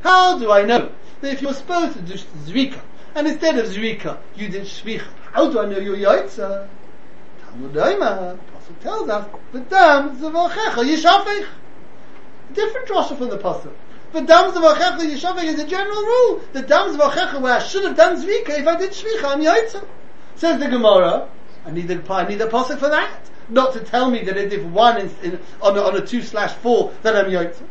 Speaker 1: How do I know that if you're supposed to do zrika, and instead of zrika, you did shvicha, how do I know you're yotza? Talmud Oima, Pasuk tells us, the dam zavachecha yishafech. Different drasha from the Pasuk. The dam zavachecha yishafech is a general rule. The dam zavachecha where I should have done zvika, if I did shvicha, I'm yotza. Says the Gemara, I need the I need the posuk for that. Not to tell me that if one is in, on a, on a two slash four that I'm yotza.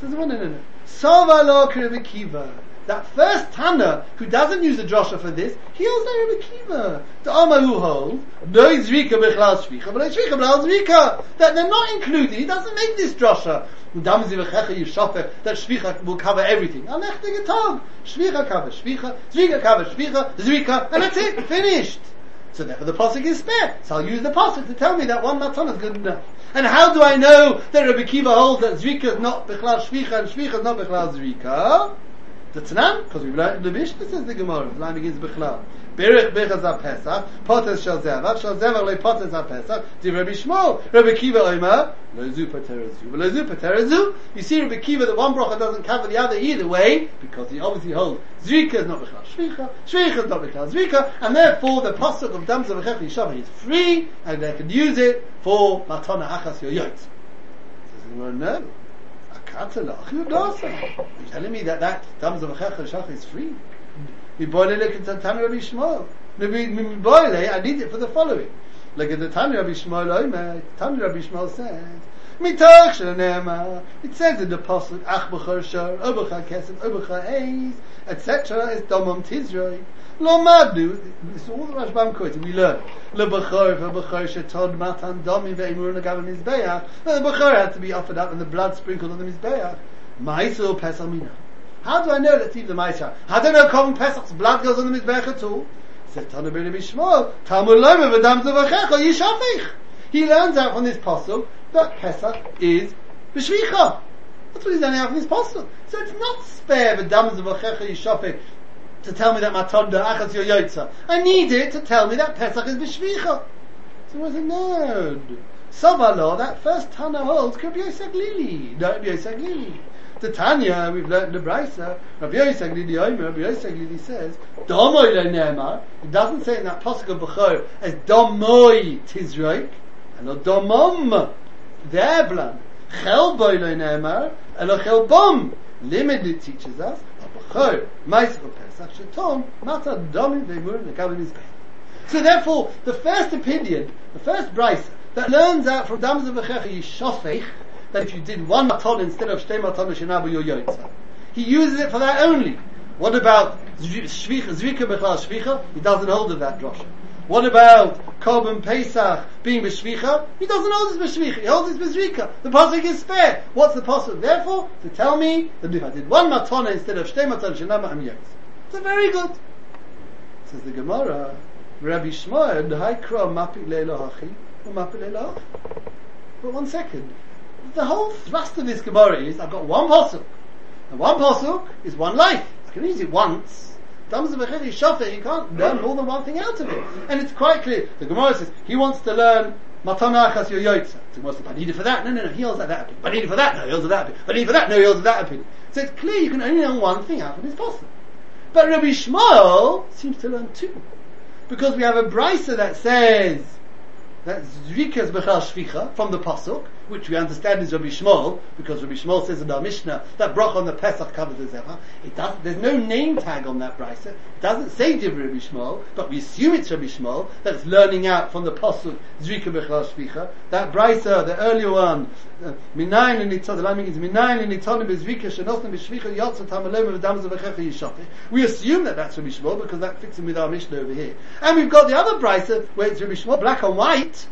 Speaker 1: Says no no no no. Sova Kiva. That first Tana who doesn't use the drosha for this, he holds Rebbe Kiva. The Amar who holds no zrika bechlal shvicha, but shvicha bechlal zrika. That they're not included. He doesn't make this drosha. That shvicha will cover everything. Alech the getov. Shvicha cover shvicha, zrika cover shvicha, zrika, and that's it. Finished. So therefore the pasuk is spare. So I'll use the pasuk to tell me that one matzah is good enough. And how do I know that Rabbi Kiva holds that Zrika is not Bechlal Shvicha and Shvicha is not Bechlal Zrika? The Tanan, because we've learned the Mishnah says the Gemara, the line begins Bechlal. Berich Bechaz HaPesach, Potes Shal Zevach, Shal Zevach Le Potes HaPesach, Di Rabbi Shmuel, Rabbi Kiva Omer, Lo Zu Paterazu, Lo Zu you see Rabbi Kiva that one bracha doesn't cover the other either way, because he obviously holds Zrika is not Bechlal Shvicha, Shvicha is not Bechlal Zrika, and therefore the Pasuk of Damza V'chech Yishavah is free, and they can use it for Matana Achas Yoyot. Says no. You You're telling me that that Damza V'chech Yishavah is free? Miboile it's Rabbi Shmuel. Miboile, I need it for the following. Like at the Tanya Rabbi Shmuel, oh, Tanya Rabbi Shmuel says, Mitach Shanema. It says in the Apostle, Ach B'char Shar, Obecha oh Kesef, oh Obecha Eis, etc. is Domam Tizroi. Lo Madnu, is all the Rashbam quoted, we learn. Le B'char, B'char Shetod Matan Domi Ve'imur Nagav Mizbeach. The B'char had to be offered up and the blood sprinkled on the Mizbeach. Ma'isel Pesach Minah. How do I know Tiv the Maisha? How do I know Korban Pesach's blood goes on the Mizbeach at all? Said Tana Ben Bishmol, Talmud Loma V'dam Zavachecha Yishafich. He learns out from this pasuk that Pesach is B'shvicha. That's what he's learning out from this pasuk. So it's not spare V'dam Zavachecha Yishafich to tell me that Matonda Achas Yoyotza. I need it to tell me that Pesach is B'shvicha. So I said, no. Savalo, that first Tana holds, Rabbi Yosef Lili. No, Yosef Lili. The Tanya, we've learned the Brisa, Rabbi Yosef Lili Omer, Rabbi Yosef Lili says, Domoy le Ne'emar, it doesn't say in that Pasuk of Bechor as Domoy Tizroik, and not Domom, De'eblan, Chelboy le Ne'emar, and not Chelbom. Limited teaches us, Bechor, Maisach Pesach, Shetom, Mata Domim Ve'emur, Nekavim Izbeh. So therefore, the first opinion, the first Brisa, that learns out from Damza V'checha Yishofech, that if you did one maton instead of shtei maton shinabu you're yotza. He uses it for that only. What about zvika bechlal shvicha? He doesn't hold of that drosha. What about Korban Pesach being b'shvicha? He doesn't hold this b'shvicha. He holds this b'shvika. The pasuk is spare. What's the pasuk? Therefore, to tell me that if I did one matona instead of shtei matona shenama, I'm yotz. So very good. Says the Gemara, Rabbi Shmuel, the Haikra mapik leilo hachi. umapilelach. But one second. The whole thrust of this Gemara is I've got one posuk. And one posuk is one life. I can use it once. You can't learn more than one thing out of it. And it's quite clear. The Gemara says he wants to learn Matana Achas Yoyotza. So Gemara says, I need for that. No, no, no, he holds at that opinion. I need for that. No, he holds that opinion. I need for that. No, he holds that opinion. So it's clear you can only learn one thing out of this posuk. But Rabbi Shmuel seems to learn two. Because we have a brisa that says that Zrikas Bechal Shvicha from the Pasuk, which we understand is Rabbi Shmuel, because Rabbi Shmuel says in our Mishnah that brach on the Pesach covers the Zevach. It doesn't, there's no name tag on that brisa. It doesn't say Div Rabbi Shmuel, but we assume it's Rabbi Shmuel that's learning out from the Pasuk Zrika Bechal Shvicha. That brisa, the earlier one, uh, Minayin in Nitzon, the line is Minayin. We assume that that's Rabbi Shmuel because that fits in with our Mishnah over here. And we've got the other brisa where it's Rabbi Shmuel, black and white,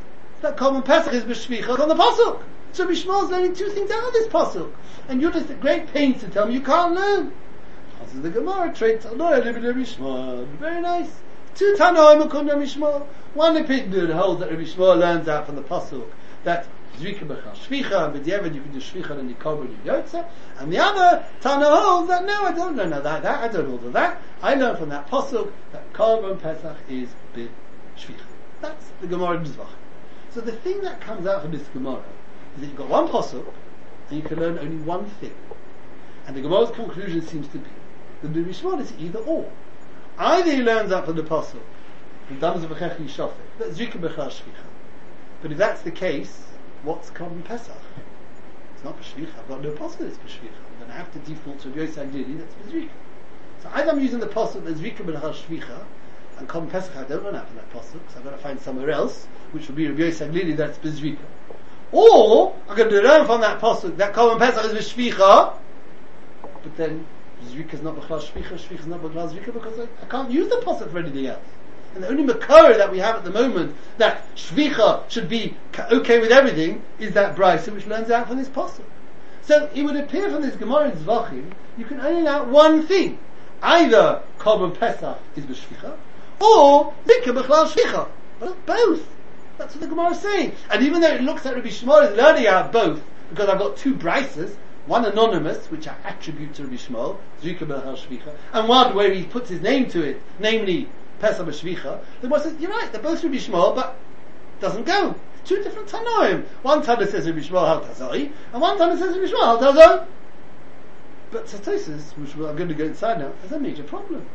Speaker 1: that common Pesach is Beshvicha on the Pasuk. So Rabbi is learning two things out of this Pasuk. And you're just at great pains to tell me you can't learn. This is the Gemara Shmuel. Very nice. Two Tanoim Rabbi Shmuel. One opinion holds that Rabbi learns out from the Pasuk that Zrika Bechal Shvicha, and B'diavad you can do Shvicha and Yikob and Yotza. And the other Tana holds that no, I don't learn that, that, I don't hold that. I learn from that Pasuk that Korban Pesach is B'Shvicha. That's the Gemara Mizvach. So the thing that comes out from this Gemara is that you've got one Pasuk and you can learn only one thing. And the Gemara's conclusion seems to be that the Rishmon is either or. Either he learns out from the Pasuk, and Dams that's Zrika B'chal But if that's the case, what's Korban Pesach? It's not B'shvicha. I've got no Pasuk that's B'shvicha. I'm going to have to default to Yosef Dili, that's B'zrika. So either I'm using the Pasuk that's Zrika B'chal Shvicha, and Korban Pesach I don't run out from that Pasuk, so I've got to find somewhere else, which would be Rabbi Yosef Lili, that's B'zrika. Or, I'm going learn from that Pasuk that Korban Pesach is B'shvicha, but then Zrika is not B'chal Shvicha, Shvicha is not B'chal Zrika, because I, I can't use the Pasuk for anything else. And the only Makar that we have at the moment that Shvicha should be okay with everything is that Brisa which learns out from this Pasuk. So it would appear from this Gemara in Zvachim, you can only learn one thing. Either Korban Pesach is B'shvicha, or Zika B'chal Shvicha. But both. That's what the Gemara is saying. And even though it looks like Rabbi Shmuel is learning out both, because I've got two brises, one anonymous, which I attribute to Rabbi Shmuel, Shvicha, and one where he puts his name to it, namely Pesach B'Shvicha, the Gemara says, you're right, they're both Rabbi Shmuel, but doesn't go. Two different Tanoim. One Tana says Rabbi Shmuel Hal Tazoi, and one Tana says Rabbi Shmuel Hal Tazoi. But Satosis, which I'm going to go inside now, is a major problem.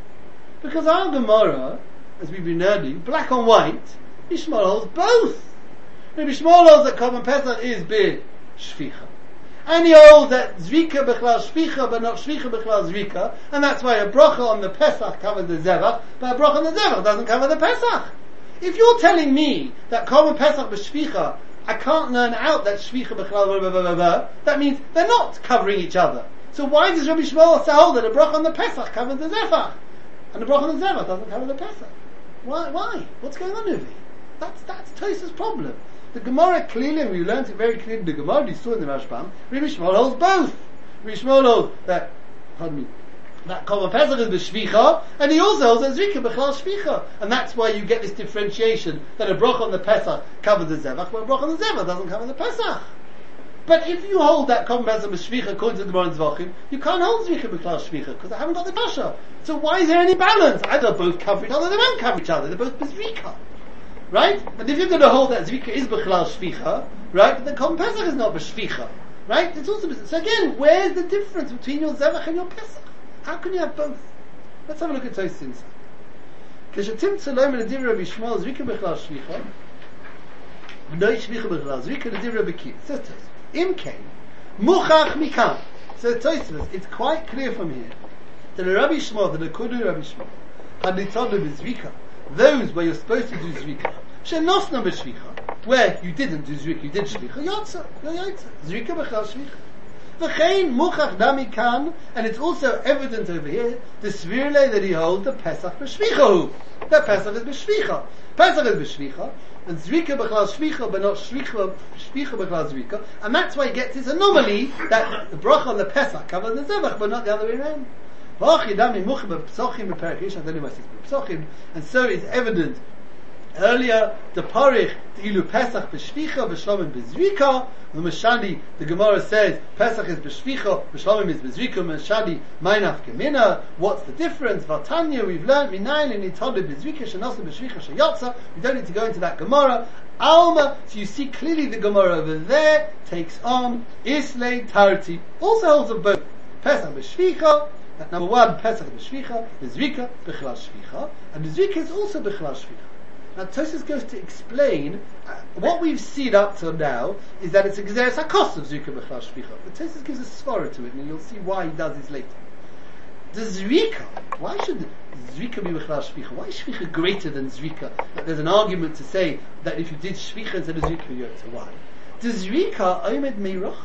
Speaker 1: Because our Gemara, as we've been learning, black on white, Ishmael holds both. Rabbi Shmuel holds that Korban Pesach is be Shvicha. And he holds that Zrika Bechlal Shvicha, but not Shvicha Bechlal Zrika, and that's why a bracha on the Pesach covers the Zevach, but a bracha on the Zevach doesn't cover the Pesach. If you're telling me that Korban Pesach B'Shvicha, I can't learn out that Shvicha Bechlal blah, blah, blah, that means they're not covering each other. So why does Rabbi Shmuel also hold that a bracha on the Pesach covers the Zevach, and a bracha on the Zevach doesn't cover the Pesach? Why? Why? What's going on over here? That's that's Tosa's problem. The Gemara clearly, and we learned it very clearly in the Gemara, we saw in the Rashbam, Rabbi Shmuel holds both. Rabbi Shmuel holds that, pardon me, that Korban Pesach is b'shvicha, and he also holds that Zrika b'chal shvicha. And that's why you get this differentiation, that a brach on the Pesach covers the Zevach, but a brach on the Zevach doesn't cover the Pesach. But if you hold that Korban Pesach b'shvicha according to the Gemara in Zvachim, you can't hold Zrika b'chal shvicha, because I haven't got the Kasha. So why is there any balance? Either both cover each other, they don't cover each other, they're both b'zrika right? But if you're going to hold that Zrika is Bechlal Shvicha, right? Then Kol Pesach is not Shvicha, right? It's also so again, where's the difference between your Zevach and your Pesach? How can you have both? Let's have a look at Tosis inside. כשתים צלם לדברי רבי שמואל זריקה בכלל שליחה בני שליחה בכלל זריקה rabbi kiv says זה im אם כן mikam says זה טוס it's quite clear from here that the Rabbi Shmuel the nekudu Rabbi Shmuel had nitzonu zrika those where you're supposed to do zrika, shenosna b'shvicha, where you didn't do zrika, you did shvicha, yotza, yotza, zrika b'chal shvicha. V'chein muchach dami kan, and it's also evident over here, the svirle that he holds the Pesach b'shvicha The Pesach is b'shvicha. Pesach is b'shvicha, and zrika b'chlal shvicha, but not shvicha, shvicha b'chlal zrika, and that's why he gets this anomaly that the bracha on the Pesach covers the zevach, but not the other way around. And so it's evident Earlier, the Parich, the Ilu Pesach b'shvicha, b'shlomim b'zrika. The Mashani, the Gemara says, Pesach is b'shvicha, b'shlomim is b'zrika, Mashani, mainaf gemina. What's the difference? Vatanya, we've learned, minayin and itolu b'zrika, shenosim b'shvicha, shayotza. We don't need to go into that Gemara. Alma, so you see clearly the Gemara over there takes on Islay Tarti. Also holds a boat, Pesach b'shvicha, number one, Pesach b'shvicha, the Zrika b'chlal shvicha, and the Zrika is also b'chlal shvicha. Now Tosis goes to explain uh, what we've seen up till now is that it's a Gezeres HaKos of Zrika b'chlal shvicha. But Tosis gives a svara to it, and you'll see why he does this later. The Zrika, why should Zrika be b'chlal shvicha? Why is shvicha greater than Zrika? There's an argument to say that if you did shvicha instead of Zrika, you're to why? The Zrika, oimed meirach.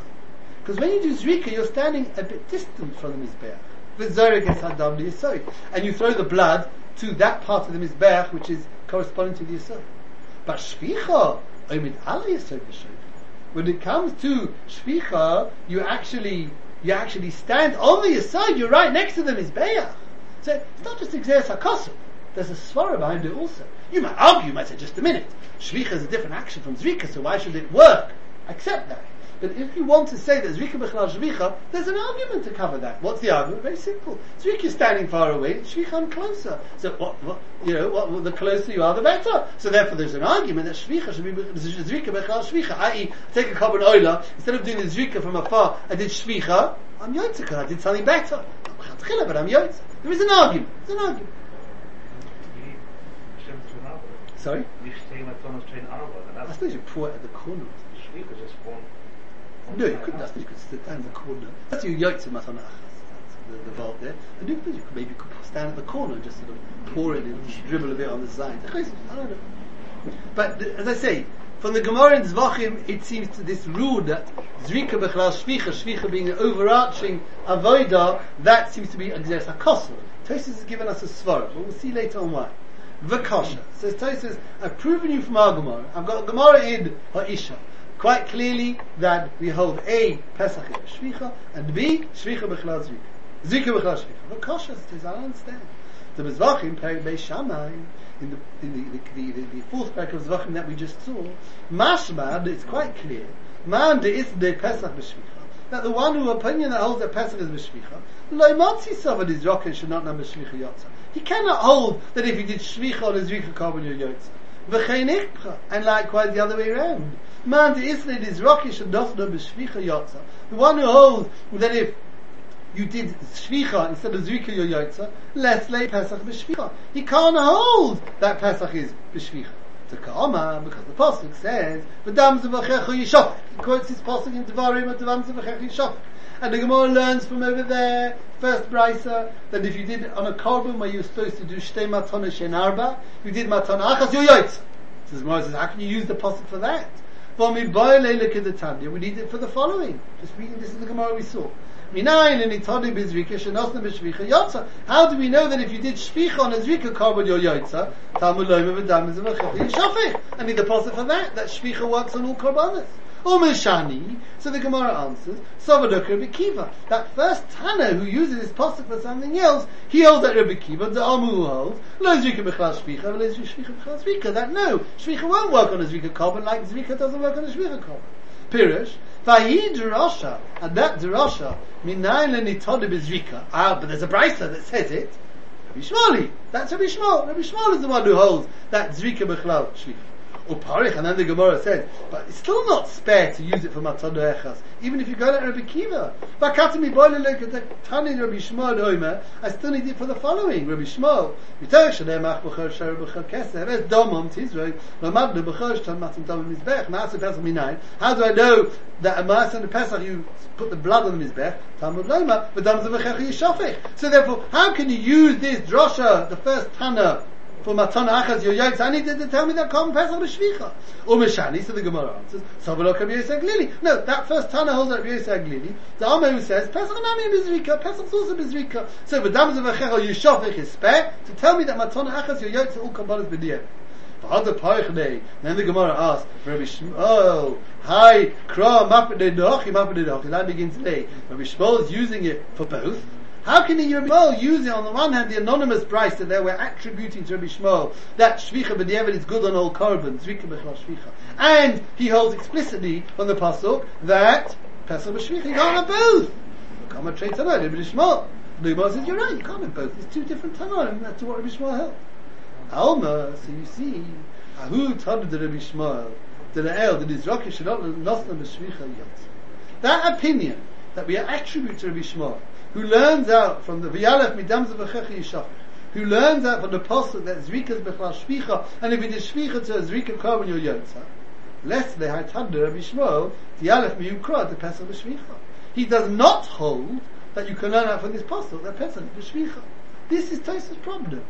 Speaker 1: Because when you do Zrika, you're standing a bit distant from the Mizbeach. And you throw the blood to that part of the Mizbeach which is corresponding to the Yisod. But Shvicha, Omid ala Yisod When it comes to Shvicha, you actually, you actually stand on the Yisod, you're right next to the Mizbeach. So it's not just Exeris HaKosu. There's a svara behind it also. You might argue, you might say, just a minute. Shvicha is a different action from Zrika, so why should it work? Accept that. But if you want to say that Zrika Bechlal Shvicha, there's an argument to cover that. What's the argument? Very simple. Zrika is standing far away, Shvicha I'm closer. So what, what you know, what, the closer you are, the better. So therefore there's an argument that Shvicha should be Zrika Bechlal Shvicha, i.e., take a carbon oiler, instead of doing the Zrika from afar, I did Shvicha, I'm Yotzika, I did something better. But I'm Yotzik. There is an argument. There's an argument. Sorry? I suppose you pour it at the corner. No, you couldn't. That's you could sit down in the corner. That's your yotze matana the, the vault there. And you could maybe could stand at the corner and just sort of pour it and dribble a bit on the side. I don't know. But as I say, from the Gemara in Zvachim, it seems to this rule that Zrika Bechlal Shvicha, Shvicha being an overarching avoida, that seems to be a HaKosel. Tosis has given us a svar, but we'll see later on why. Vakasha. Says Tosis, I've proven you from our Gemara. I've got Gemara in Ha'isha quite clearly that we hold A, Pesach Shvicha, and B, Shvicha Bechlal Zrika. Zrika Bechlal Shvicha. But Kosher says, I understand. The Mizvachim, Perik Beis Shammai, in the, in the, the, the, the fourth parak of Zvachim that we just saw, Mashmad, it's quite clear, Man de is de Pesach b'shvicha, that the one who opinion that holds that Pesach is b'shvicha, lo motzi sovad is rocket should not number shvicha yotza. He cannot hold that if he did shvicha on his zrika carbon yotza. V'chein and likewise the other way around. Man de Israel is rokish and dofna b'shvicha yotza. The one who holds that if you did shvicha instead of your yotza, let's lay Pesach b'shvicha. He can't hold that Pesach is b'shvicha. To Ka'ama, because the Pasuk says, V'dam zevachech yishofek. He quotes his Pasuk in Devarim, V'dam zevachech yishofek. And the Gemara learns from over there, first brisa, that if you did on a korban where you were supposed to do shtei matana shen arba, you did matana achas your yotza. Says Gemara says, how can you use the Pasuk for that? We need it for the following. Just reading this is the Gemara we saw. How do we know that if you did shvicha on a zrika carbon your yotza, I need the pasuk for that. That shvicha works on all korbanos. So the Gemara answers, Savadok Rabbi Kiva. That first Tana who uses this pasuk for something else, he holds that Rabbi Kiva, the Amu holds, Lo Zrika Bechal Shvicha, Lo Zvika Bechal Zrika. That no, Shvicha won't work on a Zrika carbon like Zrika doesn't work on a Shvicha carbon. Pirish, Vahi Drasha, and that Drasha, Minayin Lenitode Bezrika. Ah, but there's a brisa that says it. Rabbi Shmoli. That's Rabbi Shmol. Rabbi Shmol is the one who holds that Zrika Bechlal Shvicha. Uparich, and then the Gemara says, but it's still not spare to use it for Matzah Echas, even if you go to Rabbi Kiva. I still need it for the following, Rabbi Shmuel. How do I know that a matzah and Pesach you put the blood on the mizbeach? So therefore, how can you use this drosha, the first Tana, matana achas your yikes, I need to tell me that common pesach b'shvicha. Umeshani, so the er Gemara answers, Savalo Rabbi Yosef Glili. No, that first Tana holds Rabbi Yosef Glili. The Amar who says, Pesach nami bizrika, Pesach's also bizrika. So v'dam zevachecha yishofech is spare to tell me that matana achas b'diyah. Other parichnei. Then the Gemara asks, Rabbi Shmuel, hi, kra mapede nochi, mapede nochi. That begins today. Rabbi Shmuel is using it for both. How can the use it on the one hand, the anonymous price that they were attributing to Rabbi Shmuel, that Shvicha b'diavad is good on all korban, Zrika b'chal Shvicha. And he holds explicitly on the Pasuk that Pesach b'Shvicha, you can't have both. You can't have trade Tanah, Rabbi Shmuel. Gemara says, you're right, you can't have both. It's two different Tanoim, that's what Rabbi Shmuel held. Alma, so you see, Ahu Tanu de Rabbi Shmuel, the Le'el, the Nizraki Shalot Nosna b'Shvicha Yot. That opinion that we attribute to Rabbi Shmuel, who learns out from the V'yalef Midam Zavachecha Yishach, who learns out from the apostle that Zrika is Bechal Shvicha, and if it is Shvicha to Zrika Korban Yol Yotza, lest Tanu Rabbi Shmuel, the Yalef Miyukra, the Pesach b'Shvicha. He does not hold that you can learn out from this apostle that Pesach b'Shvicha. This is Tosa's problem.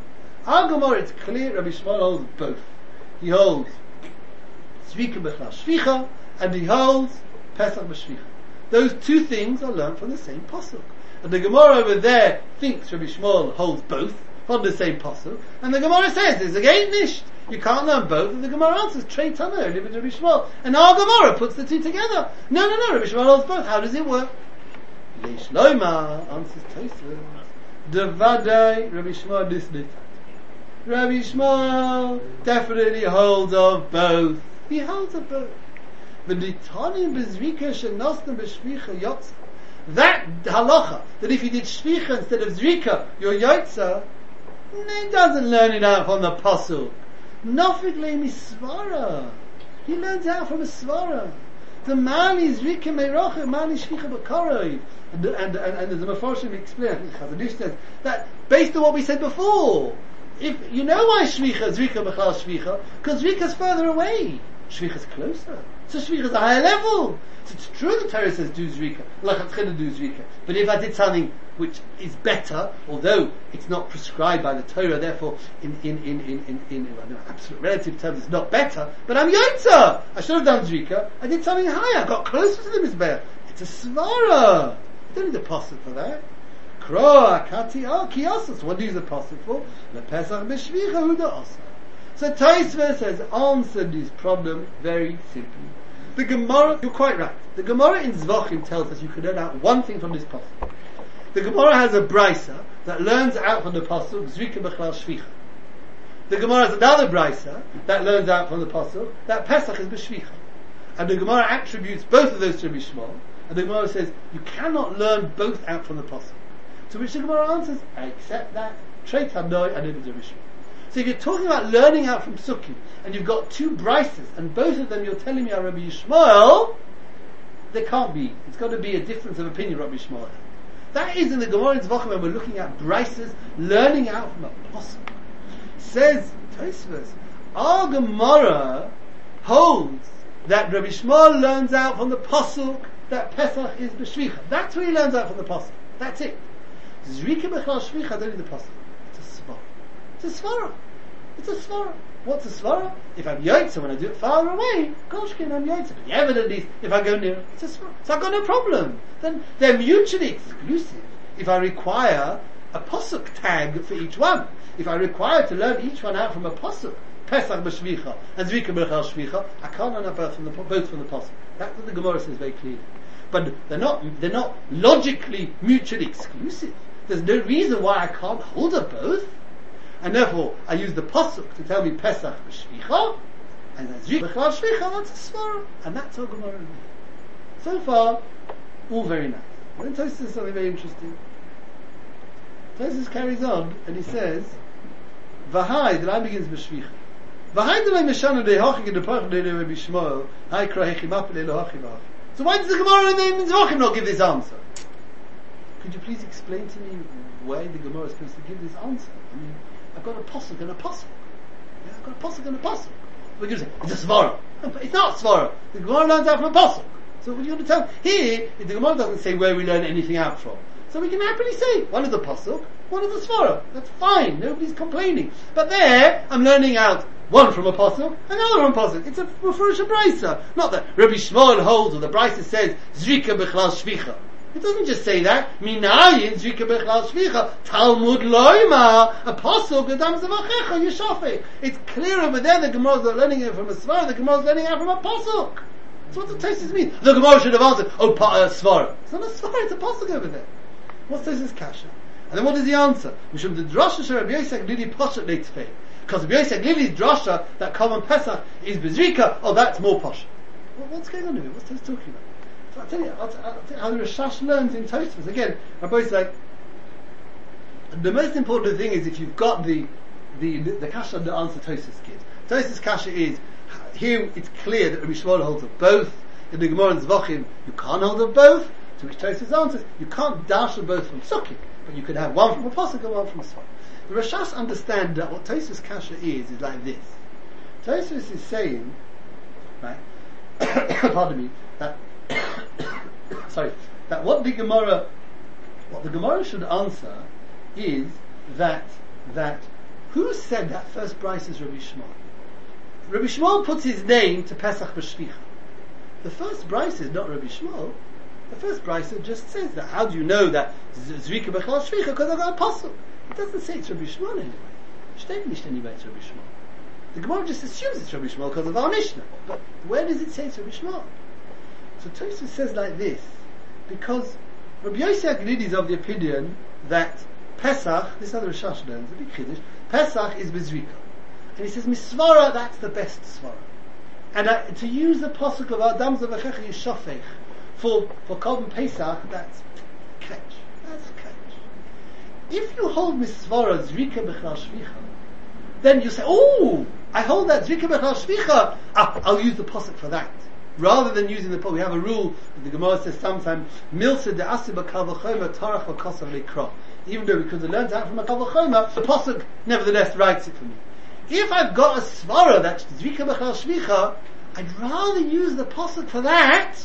Speaker 1: Our Gemara, it's clear Rabbi Shmuel holds both. He holds Zrika Bechal Shvicha, and he holds Pesach B'Shvicha. Those two things are learned from the same pasuk. And the Gemara over there thinks Rabbi Shmuel holds both from the same pasuk, and the Gemara says it's again nisht. You can't learn both, and the Gemara answers Trey Tana, live with Rabbi Shmuel. And our Gemara puts the two together. No, no, no, Rabbi Shmuel holds both. How does it work? Leish Loima answers Tosfos. Devadai Rabbi Shmuel disney. Rabbi Shmuel definitely holds of both. He holds of both. The V'nitanim bezrika shenosna b'shvicha yotza. That halacha, that if you did shvicha instead of zrika, you're yotza, he doesn't learn it out from the pasuk. Nofik misvara. He learns out from a svara. The man is zrika meirocha, man is shvicha b'karoi. And, and, and, and the Mefarshim explain, Chazanish says, that based on what we said before, if you know why shvicha zrika b'chal shvicha, because zrika is further away. Shvicha is closer. So shvicha is a higher level. So it's true the Torah says do zrika, lachatchila do zrika. But if I did something which is better, although it's not prescribed by the Torah, therefore in in in in in, in, in absolute relative terms it's not better. But I'm yotza. I should have done zrika. I did something higher. I got closer to the mizbeach. It's a svara. You don't need a pasuk for that. Kro akati oh. What do you use the pasuk for? The pesach b'shvicha huda asa. So Taisva has answered this problem very simply. The Gemara, you're quite right. The Gemara in Zvachim tells us you can learn out one thing from this pasuk. The Gemara has a brisa that learns out from the pasuk Zrika b'chlal shvicha. The Gemara has another brisa that learns out from the pasuk that Pesach is b'shvicha. And the Gemara attributes both of those to Shmuel. And the Gemara says you cannot learn both out from the pasuk. To which the Gemara answers, I accept that. Treit Hanoi and it is a Rishon. So if you're talking about learning out from Sukkim, and you've got two brises, and both of them you're telling me are Rabbi Yishmael, there can't be. It's got to be a difference of opinion, Rabbi Yishmael. That is in the Gemara in Zvachim when we're looking at brises, learning out from a apostle. Says Tosfos, our Gemara holds that Rabbi Shmuel learns out from the pasuk that Pesach is b'shvicha. That's where he learns out from the pasuk. That's it. Zrika b'chal shvicha, need the pasuk. It's a svara. It's a svara. What's a svara? If I'm yotza when I do it far away, goshkin, I'm yotza. But evidence if I go near, it's a svara. So I've got no problem. Then they're mutually exclusive. If I require a pasuk tag for each one, if I require to learn each one out from a pasuk, Pesach b'shvicha and Zrika b'chal shvicha, I can't learn both from the both from the pasuk. That's what the Gemara says very clearly. But they're not they're not logically mutually exclusive. There's no reason why I can't hold up both. And therefore, I use the pasuk to tell me Pesach b'shvicha, and b'chal shvicha, that's a svara, and that's our Gemara. So far, all very nice. Then Tosis says something very interesting. Tosis carries on, and he says, Vahai, the line begins b'shvicha. Vahai the line meshana de hochig in the parach de Rabbi Shmuel, hai kra hechim up le hochim So why does the Gemara in the Zvachim not give this answer? Could you please explain to me why the Gemara is supposed to give this answer? I mean, I've got a pasuk and a pasuk. Yeah, I've got a pasuk and a pasuk. We're going to say, it's a svara. [laughs] It's not svara. The Gemara learns out from a pasuk. So what are you going to tell? Here, the Gemara doesn't say where we learn anything out from. So we can happily say, one of the pasuk, one of the svara. That's fine. Nobody's complaining. But there, I'm learning out one from a pasuk, another from a pasuk. It's a refurish brisa. Not that Rabbi Shmuel holds or the brisa says, zrika b'chlal shvicha. It doesn't just say that. Minayin zrika b'chlal shvicha. Talmud loima. A pasuk adam zavachecha yishafeh. It's clear over there. The Gemara is not learning it from a svara. The Gemara is learning it from a pasuk. So what the Tosis mean? The Gemara should have answered, oh, pa- uh, svara. It's not a svara. It's a pasuk over there. What's this kasha? And then what is the answer? Mishum the drasha shel Rabbi Yosef Lili poshet leitfei. Because Rabbi Yosef Lili's drasha that common Pesach is bezrika. Oh, that's more posh. What's going on here? What's he talking about? I'll tell you, I'll, t- I'll tell you how the Rashash learns in Tosfos. Again, Rabbi Yosef like the most important thing is if you've got the the the, the kasha the answer Tosfos gives. Tosfos kasha is here. It's clear that Rabbi Shmuel holds of both. In the Gemara and Zvachim, you can't hold of both. To which Tosfos answers, you can't dash them both from Sukkot, but you can have one from a pasuk and one from a svara. The Rashash understand that what Tosfos kasha is is like this. Tosfos is saying, right? [coughs] pardon me. That [coughs] sorry. That what the Gemara, what the Gemara should answer is that that who said that first price is Rabbi Shmuel? Rabbi Shmuel puts his name to Pesach B'Shvicha. The first price is not Rabbi Shmuel. The first price just says that. How do you know that Zrika Bechal Shvicha? Because I've apostle. It doesn't say it's Rabbi Shmuel anyway. Steht nicht anyway it's Rabbi Shmuel. The Gemara just assumes it's Rabbi Shmuel because of our Mishnah. But where does it say it's Rabbi Shmuel? So Tosfos says like this, because Rabbi Yosef Agnidi is of the opinion that Pesach, this other Rashash learns, a big Kiddush, Pesach is Bezrika. And he says, Misvara, that's the best Svara. And uh, to use the posuk of Adam Zavachech Yishafech for, for Korban Pesach, that's catch. That's catch. If you hold Misvara Zrika Bechal Shvicha, then you say, oh, I hold that Zrika Bechal Shvicha, ah, I'll use the posuk for that. Rather than using the, po we have a rule, that the Gemara says sometimes, Milsa de Asiba Kalvachoma Tarach. Even though we could have learned that from a Kalvachoma, the posuk nevertheless writes it for me. If I've got a svara that's Zrika Bechal Shvicha, I'd rather use the posuk for that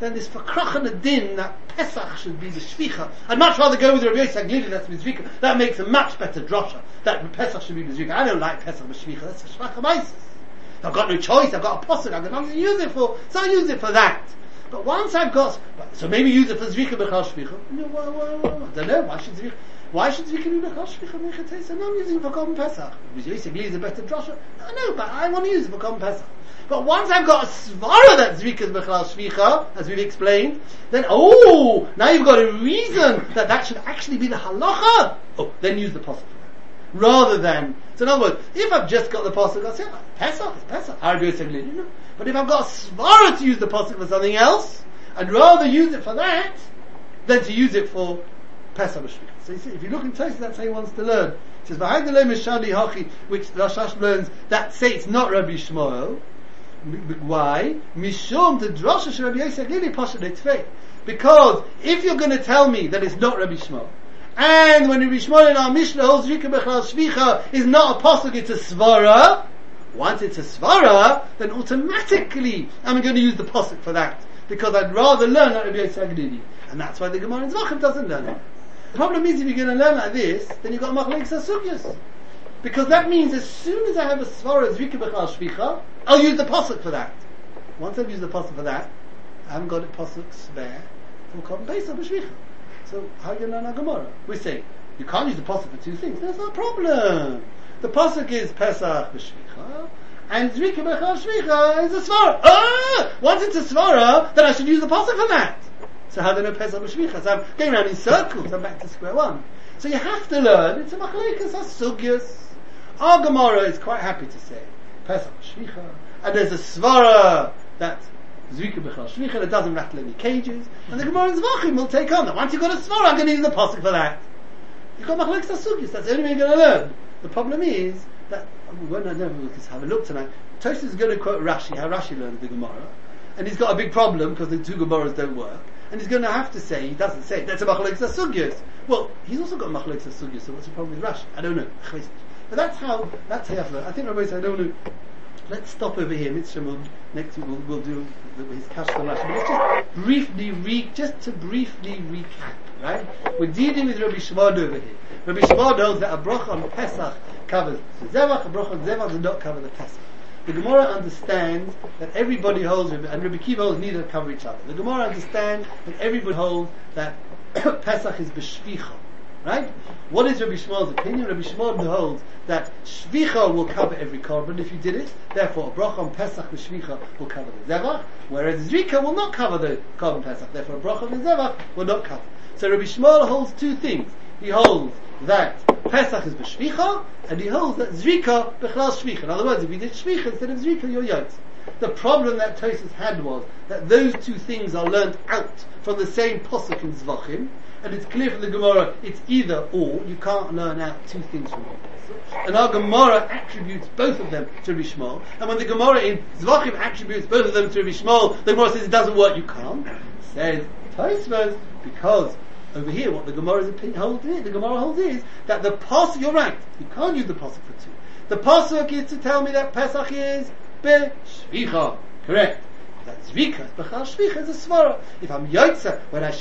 Speaker 1: than this Fakrach and din that Pesach should be the Shvicha. I'd much rather go with Rabbi Yosef Glili that's Mizrika. That makes a much better drosha. That Pesach should be Mizrika. I don't like Pesach Mizrika. That's a Shvach I've got no choice. I've got a posuk. I've got nothing to use it for. So I use it for that. But once I've got, so maybe use it for Zrika Bechal Shvicha. I don't know. Why should Zrika? Why should Zrika be Bechal Shvicha Mechatesa? No, I'm using it for Korban Pesach. Glili is a better drosha. I know, but I want to use it for Korban Pesach. But once I've got a svara that Zrika's Bechal Shvicha, as we've explained, then, oh, now you've got a reason that that should actually be the halacha. Oh, then use the that. Rather than, so in other words, if I've just got the posuk, I'll say, Pesach, it's Pesach, know. But if I've got a svara to use the posuk for something else, I'd rather use it for that, than to use it for Pesach. So you see, if you look in Tosfos, that's how he wants to learn. It says, behind the Mishali Hachi, which Rashash learns, that say it's not Rabbi Shmuel, why? Mishum the drasha shel Rabbi Yosef really pasha. Because if you're going to tell me that it's not Rabbi Shmuel, and when Shmuel in our Mishnah holds Rika Bechal Shvicha is not a pasuk, it's a svara. Once it's a svara, then automatically I'm going to use the pasuk for that because I'd rather learn like Rabbi Agdidi. and that's why the Gemara in Zvachim doesn't learn it. The problem is if you're going to learn like this, then you've got Machlek Sasukyas. Because that means as soon as I have a svara Zrika Bechal Shvicha, I'll use the pasuk for that. Once I've used the pasuk for that, I haven't got a pasuk spare for Korban Pesach B'Shvicha. So? We say you can't use the pasuk for two things. That's not a problem. The pasuk is Pesach B'Shvicha, and Zvika Bechal Shvicha is a svara. Ah! Once it's a svara, then I should use the pasuk for that. So how do I know Pesach B'Shvicha? So I'm going around in circles. I'm back to square one. So you have to learn. It's a machlekas asugyas. Our Gemara is quite happy to say Pesach Shvicha, and there's a svara that Zrika Bechal Shvicha that doesn't rattle any cages, and the Gemara in Zvachim will take on that. Once you've got a svara, I'm going to use the pasuk for that. You've got Machlek Sasugis, that's the only way you're going to learn. The problem is that, we won't know, just have a look tonight. Tosfos is going to quote Rashi, how Rashi learned the Gemara, and he's got a big problem because the two Gemaras don't work, and he's going to have to say, he doesn't say, that's a Machlek. Well, he's also got Machlek Sasugis, so what's the problem with Rashi? I don't know. But that's how, that's how I think Rabbi said, I don't know, let's stop over here. Mitzvah next we'll, we'll do his Kash Rashi. But let's just briefly re, just to briefly recap, right? We're dealing with Rabbi Shmad over here. Rabbi Shmad holds that a bracha on Pesach covers the Zevach, a bracha on Zevach does not cover the Pesach. The Gemara understands that everybody holds, and Rabbi Kiva holds neither cover each other. The Gemara understands that everybody holds that [coughs] Pesach is b'shvicha. Right? What is Rabbi Shmuel's opinion? Rabbi Shmuel holds that Shvicha will cover every korban if you did it. Therefore, a bracha on Pesach with Shvicha will cover the Zevach, whereas Zrika will not cover the korban Pesach. Therefore, a bracha on the Zevach will not cover. So Rabbi Shmuel holds two things. he holds that Pesach is b'shvicha, and he holds that Zrika b'chlal shvicha. In other words, if you did shvicha instead of Zrika, you're yotz. The problem that Tosis had was that those two things are learnt out from the same posuk in Zvachim, and it's clear from the Gemara it's either or. You can't learn out two things from pasuk. And our Gemara attributes both of them to Rishmal, and when the Gemara in Zvachim attributes both of them to Rishmal, the Gemara says it doesn't work. You can't. Says Tosfos because over here, what the Gemara holds is, the Gemara holds is that the pasuk. You're right. You can't use the pasuk for two. The pasuk is to tell me that Pesach is b'shvicha. Correct. That zrika, b'chal shvicha is a svara. If I'm yotza, when I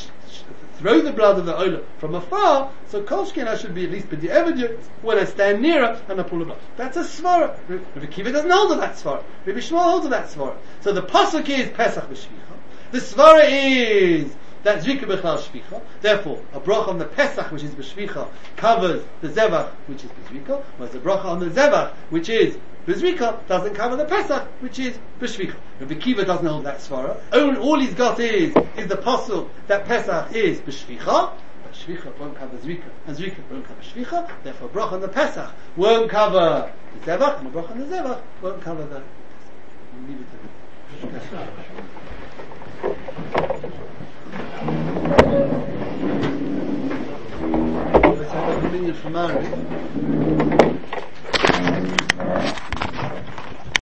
Speaker 1: throw the blood of the ola from afar, so kolshkin I should be at least the evidence when I stand nearer and I pull the blood. That's a svara. Rabbi Kiva doesn't hold of that svara. Rabbi Shmuel holds of that svara. So the pasuk is Pesach b'shvicha. The svara is that Zrika Bechal Shvicha. Therefore, a bracha on the Pesach, which is B'Shvicha, covers the Zevach, which is B'Zrika, whereas the bracha on the Zevach, which is B'Zrika, doesn't cover the Pesach, which is B'Shvicha. Rabbi Kiva doesn't hold that svara. All, all he's got is, is the puzzle that Pesach is B'Shvicha, but Shvicha won't cover Zrika, and Zrika won't cover Shvicha, therefore bracha on the Pesach won't cover the Zevach, and the bracha on the Zevach won't cover the leave. Let's have a opinion from Mary.